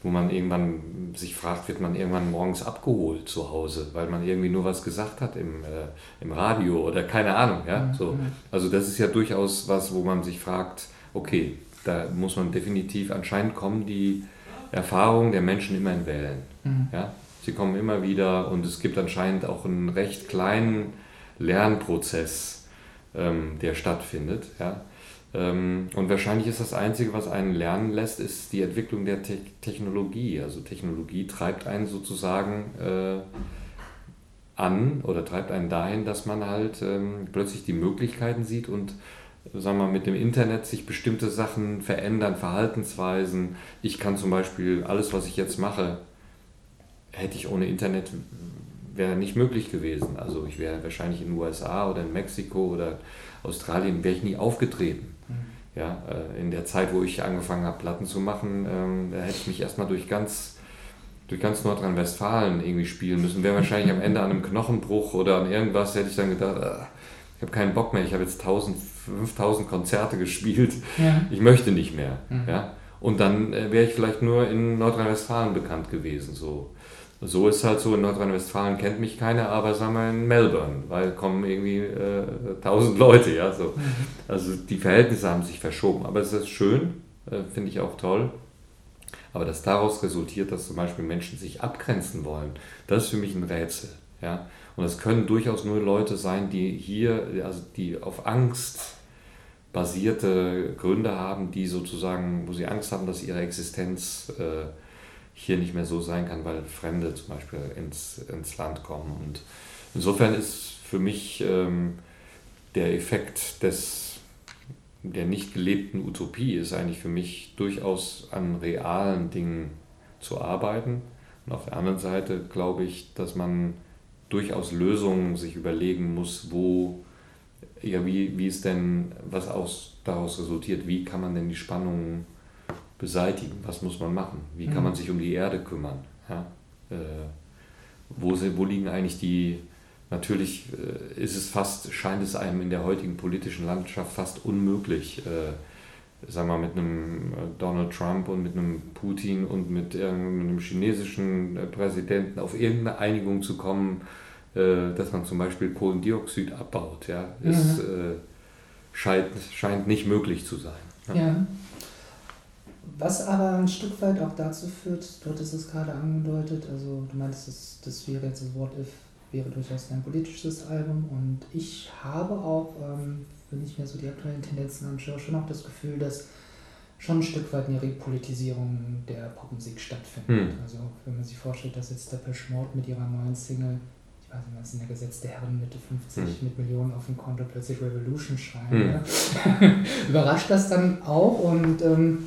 wo man irgendwann sich fragt, wird man irgendwann morgens abgeholt zu Hause, weil man irgendwie nur was gesagt hat im, äh, im Radio oder keine Ahnung. Ja? So. Also das ist ja durchaus was, wo man sich fragt, okay, da muss man definitiv, anscheinend kommen die Erfahrungen der Menschen immer in Wellen. Mhm. Ja? Sie kommen immer wieder und es gibt anscheinend auch einen recht kleinen Lernprozess, ähm, der stattfindet. Ja? Ähm, und wahrscheinlich ist das Einzige, was einen lernen lässt, ist die Entwicklung der Te Technologie. Also Technologie treibt einen sozusagen äh, an oder treibt einen dahin, dass man halt ähm, plötzlich die Möglichkeiten sieht und sagen wir, mit dem Internet sich bestimmte Sachen verändern, Verhaltensweisen. Ich kann zum Beispiel alles, was ich jetzt mache, hätte ich ohne Internet, wäre nicht möglich gewesen. Also ich wäre wahrscheinlich in den USA oder in Mexiko oder Australien, wäre ich nie aufgetreten. Ja, äh, in der Zeit, wo ich angefangen habe, Platten zu machen, ähm, da hätte ich mich erstmal durch ganz durch ganz Nordrhein-Westfalen irgendwie spielen müssen. Wäre wahrscheinlich am Ende an einem Knochenbruch oder an irgendwas, hätte ich dann gedacht, äh, ich habe keinen Bock mehr, ich habe jetzt 1000, 5000 Konzerte gespielt, ja. ich möchte nicht mehr. Mhm. Ja? Und dann äh, wäre ich vielleicht nur in Nordrhein-Westfalen bekannt gewesen. So. So ist halt so, in Nordrhein-Westfalen kennt mich keiner, aber sagen wir in Melbourne, weil kommen irgendwie äh, 1000 Leute. Ja? So. Mhm. Also die Verhältnisse haben sich verschoben, aber es ist schön, äh, finde ich auch toll. Aber dass daraus resultiert, dass zum Beispiel Menschen sich abgrenzen wollen, das ist für mich ein Rätsel. Ja? Und es können durchaus nur Leute sein, die hier, also die auf Angst basierte Gründe haben, die sozusagen, wo sie Angst haben, dass ihre Existenz äh, hier nicht mehr so sein kann, weil Fremde zum Beispiel ins, ins Land kommen. Und insofern ist für mich ähm, der Effekt des, der nicht gelebten Utopie ist eigentlich für mich durchaus an realen Dingen zu arbeiten. Und auf der anderen Seite glaube ich, dass man durchaus Lösungen sich überlegen muss, wo, ja, wie, wie ist denn, was aus, daraus resultiert, wie kann man denn die Spannungen beseitigen, was muss man machen, wie kann man mhm. sich um die Erde kümmern, ja? Äh, wo, wo liegen eigentlich die, natürlich äh, ist es fast, scheint es einem in der heutigen politischen Landschaft fast unmöglich, äh, sagen wir mal, mit einem äh, Donald Trump und mit einem Putin und mit einem chinesischen äh, Präsidenten auf irgendeine Einigung zu kommen, äh, dass man zum Beispiel Kohlendioxid abbaut, ja, ist, mhm. scheint, scheint nicht möglich zu sein. Ja. ja. Was aber ein Stück weit auch dazu führt, du hattest es gerade angedeutet, also du meintest, das, das wäre jetzt das What If, wäre durchaus ein politisches Album und ich habe auch ähm, wenn ich mir so die aktuellen Tendenzen anschaue, schon auch das Gefühl, dass schon ein Stück weit eine Repolitisierung der Popmusik stattfindet. Hm. Also wenn man sich vorstellt, dass jetzt Depeche Mode mit ihrer neuen Single, ich weiß nicht, was in der gesetzte Herren Mitte 50 hm. mit Millionen auf dem Konto plötzlich Revolution schreiben, hm. überrascht das dann auch und ähm,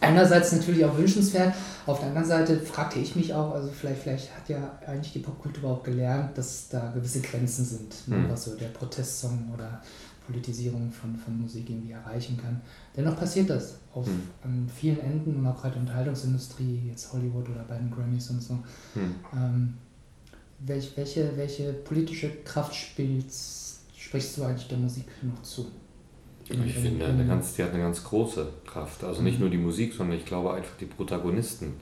einerseits natürlich auch wünschenswert, auf der anderen Seite fragte ich mich auch, also vielleicht, vielleicht hat ja eigentlich die Popkultur auch gelernt, dass da gewisse Grenzen sind, mhm. was so der Protestsong oder Politisierung von, von Musik irgendwie erreichen kann. Dennoch passiert das auf, mhm. an vielen Enden und auch gerade Unterhaltungsindustrie, jetzt Hollywood oder bei den Grammys und so. Mhm. Ähm, welch, welche, welche politische Kraft spielst, sprichst du eigentlich der Musik noch zu? Ich finde, eine ganz, die hat eine ganz große Kraft. Also nicht mhm. nur die Musik, sondern ich glaube einfach die Protagonisten.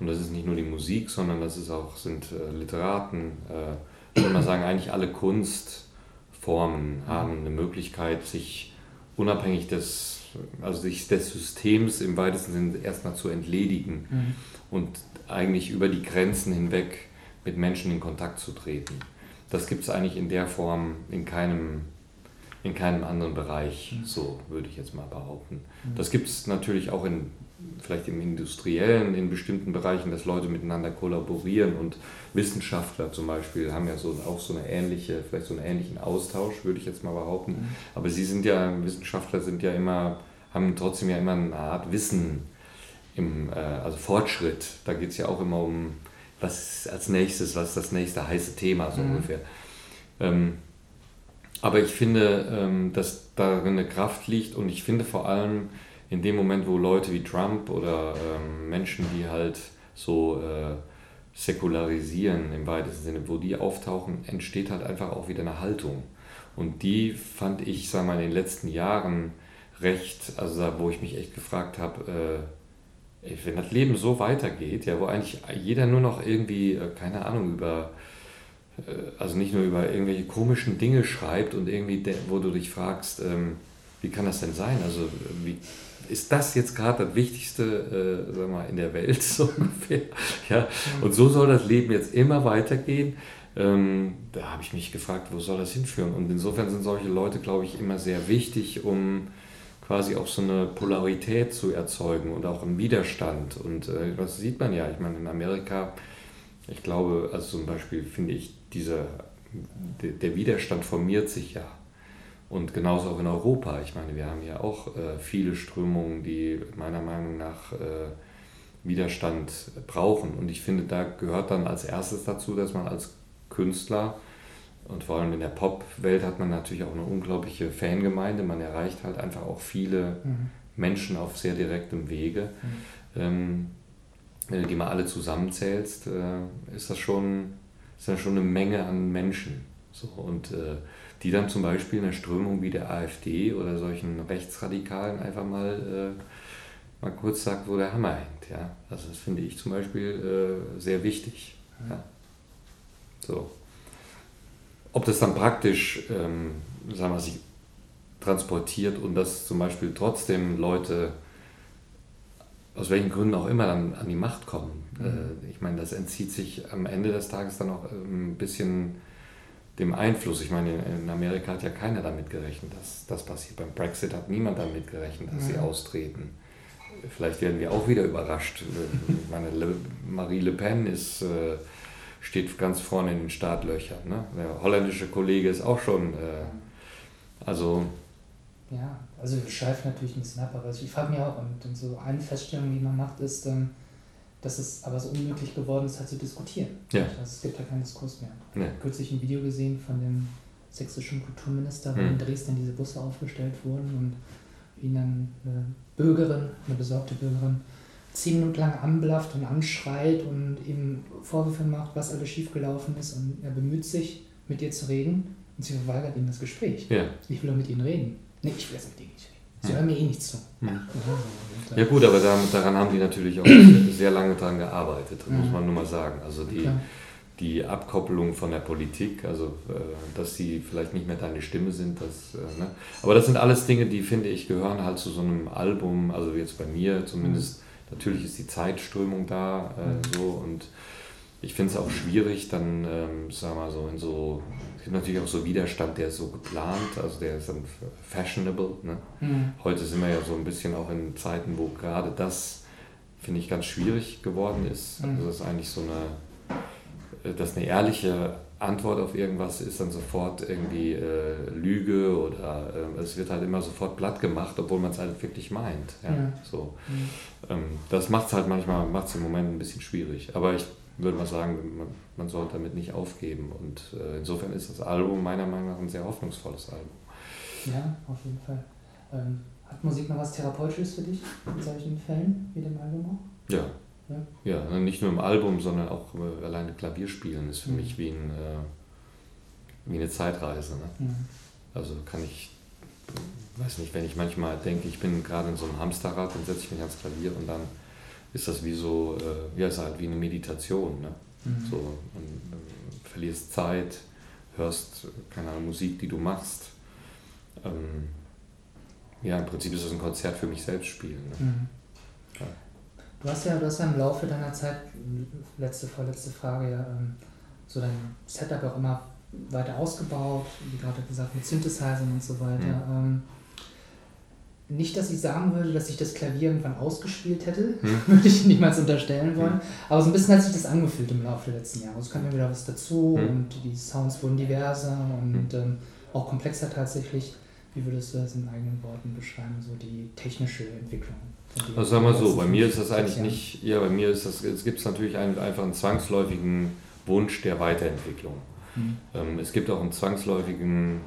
Und das ist nicht nur die Musik, sondern das ist auch, sind äh, Literaten. Äh, ich würde mal sagen, eigentlich alle Kunstformen haben eine Möglichkeit, sich unabhängig des, also sich des Systems im weitesten Sinne erstmal zu entledigen mhm. und eigentlich über die Grenzen hinweg mit Menschen in Kontakt zu treten. Das gibt es eigentlich in der Form in keinem in keinem anderen Bereich, mhm. so würde ich jetzt mal behaupten. Mhm. Das gibt es natürlich auch in, vielleicht im Industriellen, in bestimmten Bereichen, dass Leute miteinander kollaborieren und Wissenschaftler zum Beispiel haben ja so, auch so eine ähnliche, vielleicht so einen ähnlichen Austausch, würde ich jetzt mal behaupten. Mhm. Aber sie sind ja, Wissenschaftler sind ja immer, haben trotzdem ja immer eine Art Wissen, im, äh, also Fortschritt. Da geht es ja auch immer um, was als nächstes, was ist das nächste heiße Thema, so ungefähr. Ähm, aber ich finde, ähm, dass darin eine Kraft liegt und ich finde vor allem in dem Moment, wo Leute wie Trump oder ähm, Menschen, die halt so äh, säkularisieren im weitesten Sinne, wo die auftauchen, entsteht halt einfach auch wieder eine Haltung. Und die fand ich, sag mal, in den letzten Jahren recht, also wo ich mich echt gefragt habe, äh, wenn das Leben so weitergeht, ja, wo eigentlich jeder nur noch irgendwie, äh, keine Ahnung, über also nicht nur über irgendwelche komischen Dinge schreibt und irgendwie, wo du dich fragst, ähm, wie kann das denn sein? Also wie, ist das jetzt gerade das Wichtigste äh, sag mal, in der Welt so ungefähr? Ja? Und so soll das Leben jetzt immer weitergehen. ähm, da habe ich mich gefragt, wo soll das hinführen? Und insofern sind solche Leute, glaube ich, immer sehr wichtig, um quasi auch so eine Polarität zu erzeugen und auch einen Widerstand. Und äh, das sieht man ja, ich meine, in Amerika, ich glaube, also zum Beispiel finde ich, dieser, der, der Widerstand formiert sich ja. Und genauso auch in Europa. Ich meine, wir haben ja auch äh, viele Strömungen, die meiner Meinung nach äh, Widerstand brauchen. Und ich finde, da gehört dann als erstes dazu, dass man als Künstler und vor allem in der Pop-Welt hat man natürlich auch eine unglaubliche Fangemeinde. Man erreicht halt einfach auch viele mhm. Menschen auf sehr direktem Wege. Mhm. Ähm, wenn du die mal alle zusammenzählst, äh, ist das schon, ist das schon eine Menge an Menschen. So, und äh, die dann zum Beispiel eine Strömung wie der AfD oder solchen Rechtsradikalen einfach mal, äh, mal kurz sagt, wo der Hammer hängt. Ja? Also das finde ich zum Beispiel äh, sehr wichtig. Ja? So. Ob das dann praktisch, ähm, sagen wir, sich transportiert und dass zum Beispiel trotzdem Leute aus welchen Gründen auch immer dann an die Macht kommen. Mhm. Äh, ich meine, das entzieht sich am Ende des Tages dann auch ein bisschen dem Einfluss. Ich meine, in Amerika hat ja keiner damit gerechnet, dass das passiert. Beim Brexit hat niemand damit gerechnet, dass ja. sie austreten. Vielleicht werden wir auch wieder überrascht. Ich meine, Le Marie Le Pen ist, äh, steht ganz vorne in den Startlöchern. Ne? Der holländische Kollege ist auch schon. Äh, also. Ja, also wir schweifen natürlich ein bisschen ab, aber ich frage mich auch, und, und so eine Feststellung, die man macht, ist, ähm, dass es aber so unmöglich geworden ist, halt zu diskutieren. Ja. Also es gibt ja keinen Diskurs mehr. Ich habe kürzlich ein Video gesehen von dem sächsischen Kulturminister, wo mhm. in Dresden diese Busse aufgestellt wurden und ihn dann eine Bürgerin, eine besorgte Bürgerin, zehn Minuten lang anblafft und anschreit und ihm Vorwürfe macht, was alles schiefgelaufen ist und er bemüht sich, mit ihr zu reden und sie verweigert ihm das Gespräch. Ja. Ich will doch mit ihnen reden. Nee, ich will jetzt mit dir nicht reden. Sie hören mir eh nichts zu. Hm. Ja gut, aber daran haben die natürlich auch sehr lange dran gearbeitet, muss man nur mal sagen. Also die, die Abkoppelung von der Politik, also äh, dass sie vielleicht nicht mehr deine Stimme sind, das, äh, ne? aber das sind alles Dinge, die finde ich gehören halt zu so einem Album, also jetzt bei mir zumindest, mhm. natürlich ist die Zeitströmung da äh, so und ich finde es auch schwierig, dann, ähm, sagen wir mal so, in so, gibt natürlich auch so Widerstand, der ist so geplant, also der ist dann fashionable. Ne? Mhm. Heute sind wir ja so ein bisschen auch in Zeiten, wo gerade das, finde ich, ganz schwierig geworden ist. Mhm. Also das ist eigentlich so eine, äh, dass eine ehrliche Antwort auf irgendwas ist dann sofort irgendwie äh, Lüge oder äh, es wird halt immer sofort platt gemacht, obwohl man es halt wirklich meint. Ja? ja. So. Mhm. Ähm, das macht es halt manchmal, macht es im Moment ein bisschen schwierig. Aber ich würde mal sagen, man, man sollte damit nicht aufgeben. Und äh, insofern ist das Album meiner Meinung nach ein sehr hoffnungsvolles Album. Ja, auf jeden Fall. Ähm, hat Musik noch was Therapeutisches für dich in solchen Fällen wie dem Album auch? Ja. Ja, ja ne, nicht nur im Album, sondern auch äh, alleine Klavierspielen ist für mhm. mich wie, ein, äh, wie eine Zeitreise. Ne? Mhm. Also kann ich, weiß nicht, wenn ich manchmal denke, ich bin gerade in so einem Hamsterrad, dann setze ich mich ans Klavier und dann ist das wie so, äh, ja, ist halt wie eine Meditation. Ne? Mhm. So, und, äh, verlierst Zeit, hörst, keine Ahnung, Musik, die du machst. Ähm, ja, im Prinzip ist das ein Konzert für mich selbst spielen. Ne? Mhm. Ja. Du hast ja, du hast ja im Laufe deiner Zeit, letzte, vorletzte Frage, ja, ähm, so dein Setup auch immer weiter ausgebaut, wie gerade gesagt, mit Synthesizern und so weiter. Mhm. Nicht, dass ich sagen würde, dass ich das Klavier irgendwann ausgespielt hätte, hm. würde ich niemals unterstellen wollen. Hm. Aber so ein bisschen hat sich das angefühlt im Laufe der letzten Jahre. Es kam ja wieder was dazu hm. und die Sounds wurden diverser und hm. ähm, auch komplexer tatsächlich. Wie würdest du das in eigenen Worten beschreiben, so die technische Entwicklung? Also sag mal so, bei mir ist das eigentlich nicht, ja, bei mir ist das, es gibt natürlich einen, einfach einen zwangsläufigen Wunsch der Weiterentwicklung. Hm. Ähm, es gibt auch einen zwangsläufigen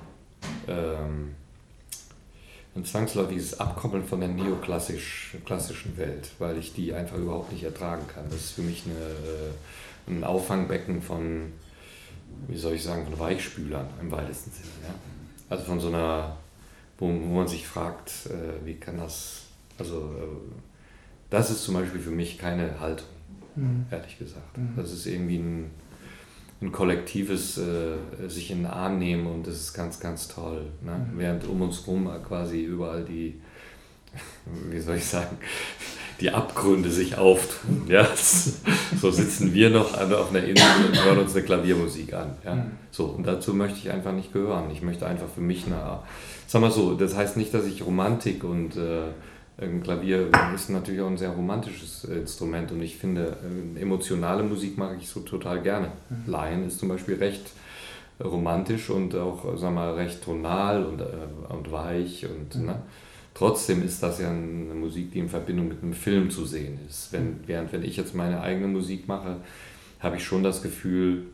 ähm, ein zwangsläufiges Abkoppeln von der neoklassischen Welt, weil ich die einfach überhaupt nicht ertragen kann. Das ist für mich eine, äh, ein Auffangbecken von, wie soll ich sagen, von Weichspülern im weitesten Sinne. Ja? Also von so einer, wo, wo man sich fragt, äh, wie kann das, also äh, das ist zum Beispiel für mich keine Haltung, mhm. ehrlich gesagt. Mhm. Das ist irgendwie ein ein kollektives äh, sich in den Arm nehmen und das ist ganz, ganz toll. Ne? Mhm. Während um uns herum quasi überall die, wie soll ich sagen, die Abgründe sich auftun. Ja? So sitzen wir noch auf einer Insel und hören uns eine Klaviermusik an. Ja? Mhm. So, und dazu möchte ich einfach nicht gehören. Ich möchte einfach für mich eine. Sag mal so, das heißt nicht, dass ich Romantik und äh, Klavier ist natürlich auch ein sehr romantisches Instrument und ich finde, äh, emotionale Musik mag ich so total gerne. Mhm. Laien ist zum Beispiel recht romantisch und auch, sag mal, recht tonal und, äh, und weich und mhm. ne? Trotzdem ist das ja eine Musik, die in Verbindung mit einem Film zu sehen ist. Wenn, während wenn ich jetzt meine eigene Musik mache, habe ich schon das Gefühl,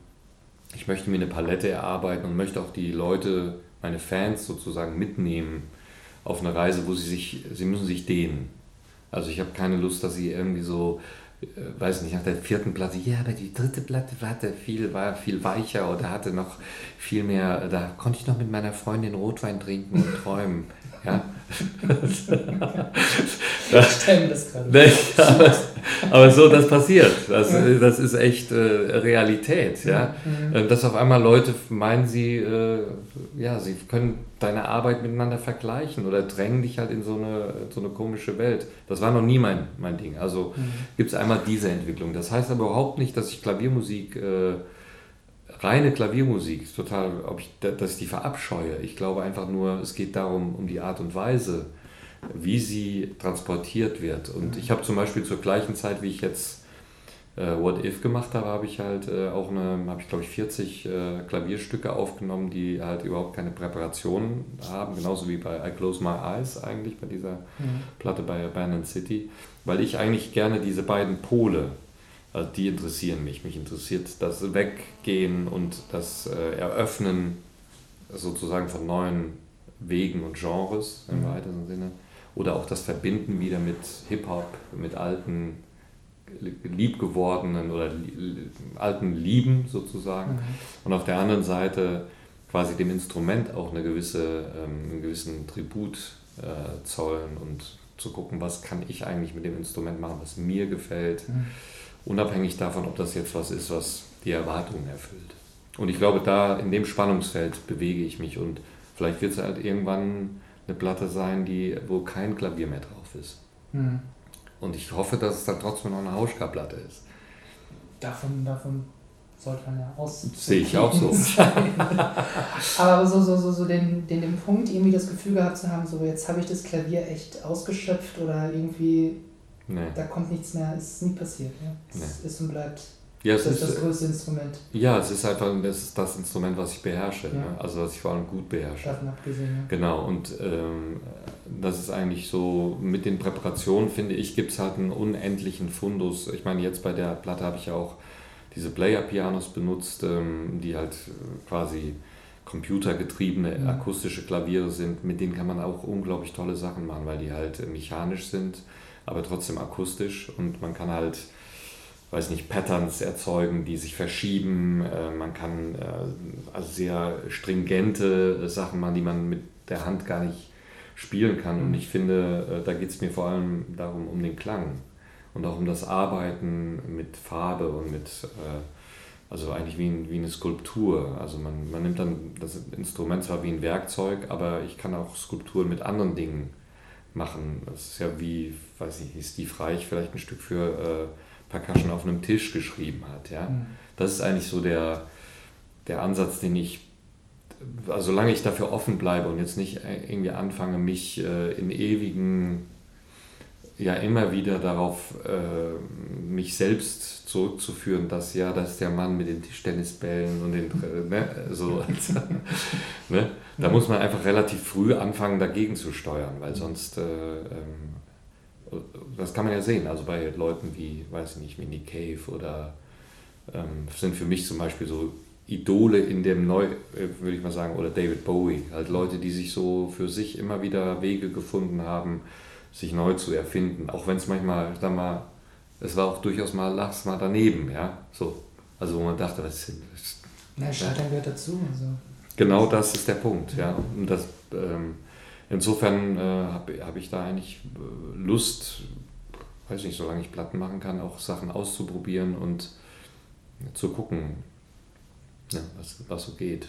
ich möchte mir eine Palette erarbeiten und möchte auch die Leute, meine Fans sozusagen mitnehmen auf eine Reise, wo sie sich, sie müssen sich dehnen. Also ich habe keine Lust, dass sie irgendwie so äh, weiß nicht, nach der vierten Platte, ja, aber die dritte Platte hatte viel, war viel weicher oder hatte noch viel mehr, da konnte ich noch mit meiner Freundin Rotwein trinken und träumen. Ja. Ich stelle mir das gerade ne, aber, aber, so, das passiert. Das, das ist echt äh, Realität. Ja? Mhm. Äh, dass auf einmal Leute meinen, sie, äh, ja, sie können deine Arbeit miteinander vergleichen oder drängen dich halt in so eine, so eine komische Welt. Das war noch nie mein, mein Ding. Also mhm. gibt es einmal diese Entwicklung. Das heißt aber überhaupt nicht, dass ich Klaviermusik äh, reine Klaviermusik, total, ob ich, dass ich die verabscheue. Ich glaube einfach nur, es geht darum, um die Art und Weise, wie sie transportiert wird. Und mhm. ich habe zum Beispiel zur gleichen Zeit, wie ich jetzt äh, What If gemacht habe, habe ich halt äh, auch eine, habe ich glaube ich 40 äh, Klavierstücke aufgenommen, die halt überhaupt keine Präparation haben, genauso wie bei I Close My Eyes eigentlich, bei dieser mhm. Platte bei Abandoned City, weil ich eigentlich gerne diese beiden Pole also die interessieren mich. Mich interessiert das Weggehen und das äh, Eröffnen sozusagen von neuen Wegen und Genres im mhm. weitesten Sinne. Oder auch das Verbinden wieder mit Hip-Hop, mit alten, liebgewordenen oder alten Lieben sozusagen. Mhm. Und auf der anderen Seite quasi dem Instrument auch eine gewisse, ähm, einen gewissen Tribut äh, zollen und zu gucken, was kann ich eigentlich mit dem Instrument machen, was mir gefällt. Mhm unabhängig davon, ob das jetzt was ist, was die Erwartungen erfüllt. Und ich glaube, da in dem Spannungsfeld bewege ich mich und vielleicht wird es halt irgendwann eine Platte sein, die, wo kein Klavier mehr drauf ist. Mhm. Und ich hoffe, dass es dann trotzdem noch eine Hauschka-Platte ist. Davon, davon sollte man ja aus. Sehe ich auch so. Aber so, so, so, so den, den, den Punkt, irgendwie das Gefühl gehabt zu haben, so jetzt habe ich das Klavier echt ausgeschöpft oder irgendwie Nee. Da kommt nichts mehr, es ist nie passiert. Ja? Es nee. ist und bleibt ja, das, ist das größte Instrument. Ja, es ist einfach das, ist das Instrument, was ich beherrsche. Ja. Ne? Also was ich vor allem gut beherrsche. Davon abgesehen, ja. Genau, und ähm, das ist eigentlich so, mit den Präparationen, finde ich, gibt es halt einen unendlichen Fundus. Ich meine, jetzt bei der Platte habe ich ja auch diese Player-Pianos benutzt, ähm, die halt quasi computergetriebene ja. akustische Klaviere sind. Mit denen kann man auch unglaublich tolle Sachen machen, weil die halt mechanisch sind aber trotzdem akustisch und man kann halt, weiß nicht, Patterns erzeugen, die sich verschieben. Äh, man kann äh, also sehr stringente Sachen machen, die man mit der Hand gar nicht spielen kann. Und mhm. ich finde, äh, da geht es mir vor allem darum, um den Klang und auch um das Arbeiten mit Farbe und mit, also eigentlich wie, ein, wie eine Skulptur. Also man, man nimmt dann das Instrument zwar wie ein Werkzeug, aber ich kann auch Skulpturen mit anderen Dingen machen. Das ist ja wie, weiß ich, Steve Reich vielleicht ein Stück für äh, Percussion auf einem Tisch geschrieben hat. Ja? Mhm. Das ist eigentlich so der, der Ansatz, den ich, also solange ich dafür offen bleibe und jetzt nicht irgendwie anfange, mich äh, in ewigen, ja immer wieder darauf, äh, mich selbst zurückzuführen, dass ja, das ist der Mann mit den Tischtennisbällen und den, ne, so, ne? Da muss man einfach relativ früh anfangen, dagegen zu steuern, weil sonst, äh, ähm, das kann man ja sehen, also bei Leuten wie, weiß ich nicht, wie Nick Cave oder ähm, sind für mich zum Beispiel so Idole in dem Neu, äh, würde ich mal sagen, oder David Bowie, halt Leute, die sich so für sich immer wieder Wege gefunden haben, sich neu zu erfinden, auch wenn es manchmal, ich sag mal, es war auch durchaus mal, lachs mal daneben, ja, so. Also wo man dachte, was ist Na, Scheitern gehört dazu. Also. Genau das ist der Punkt, ja. Und das, ähm, insofern äh, habe hab ich da eigentlich äh, Lust, weiß nicht, solange ich Platten machen kann, auch Sachen auszuprobieren und zu gucken, ja, was, was so geht.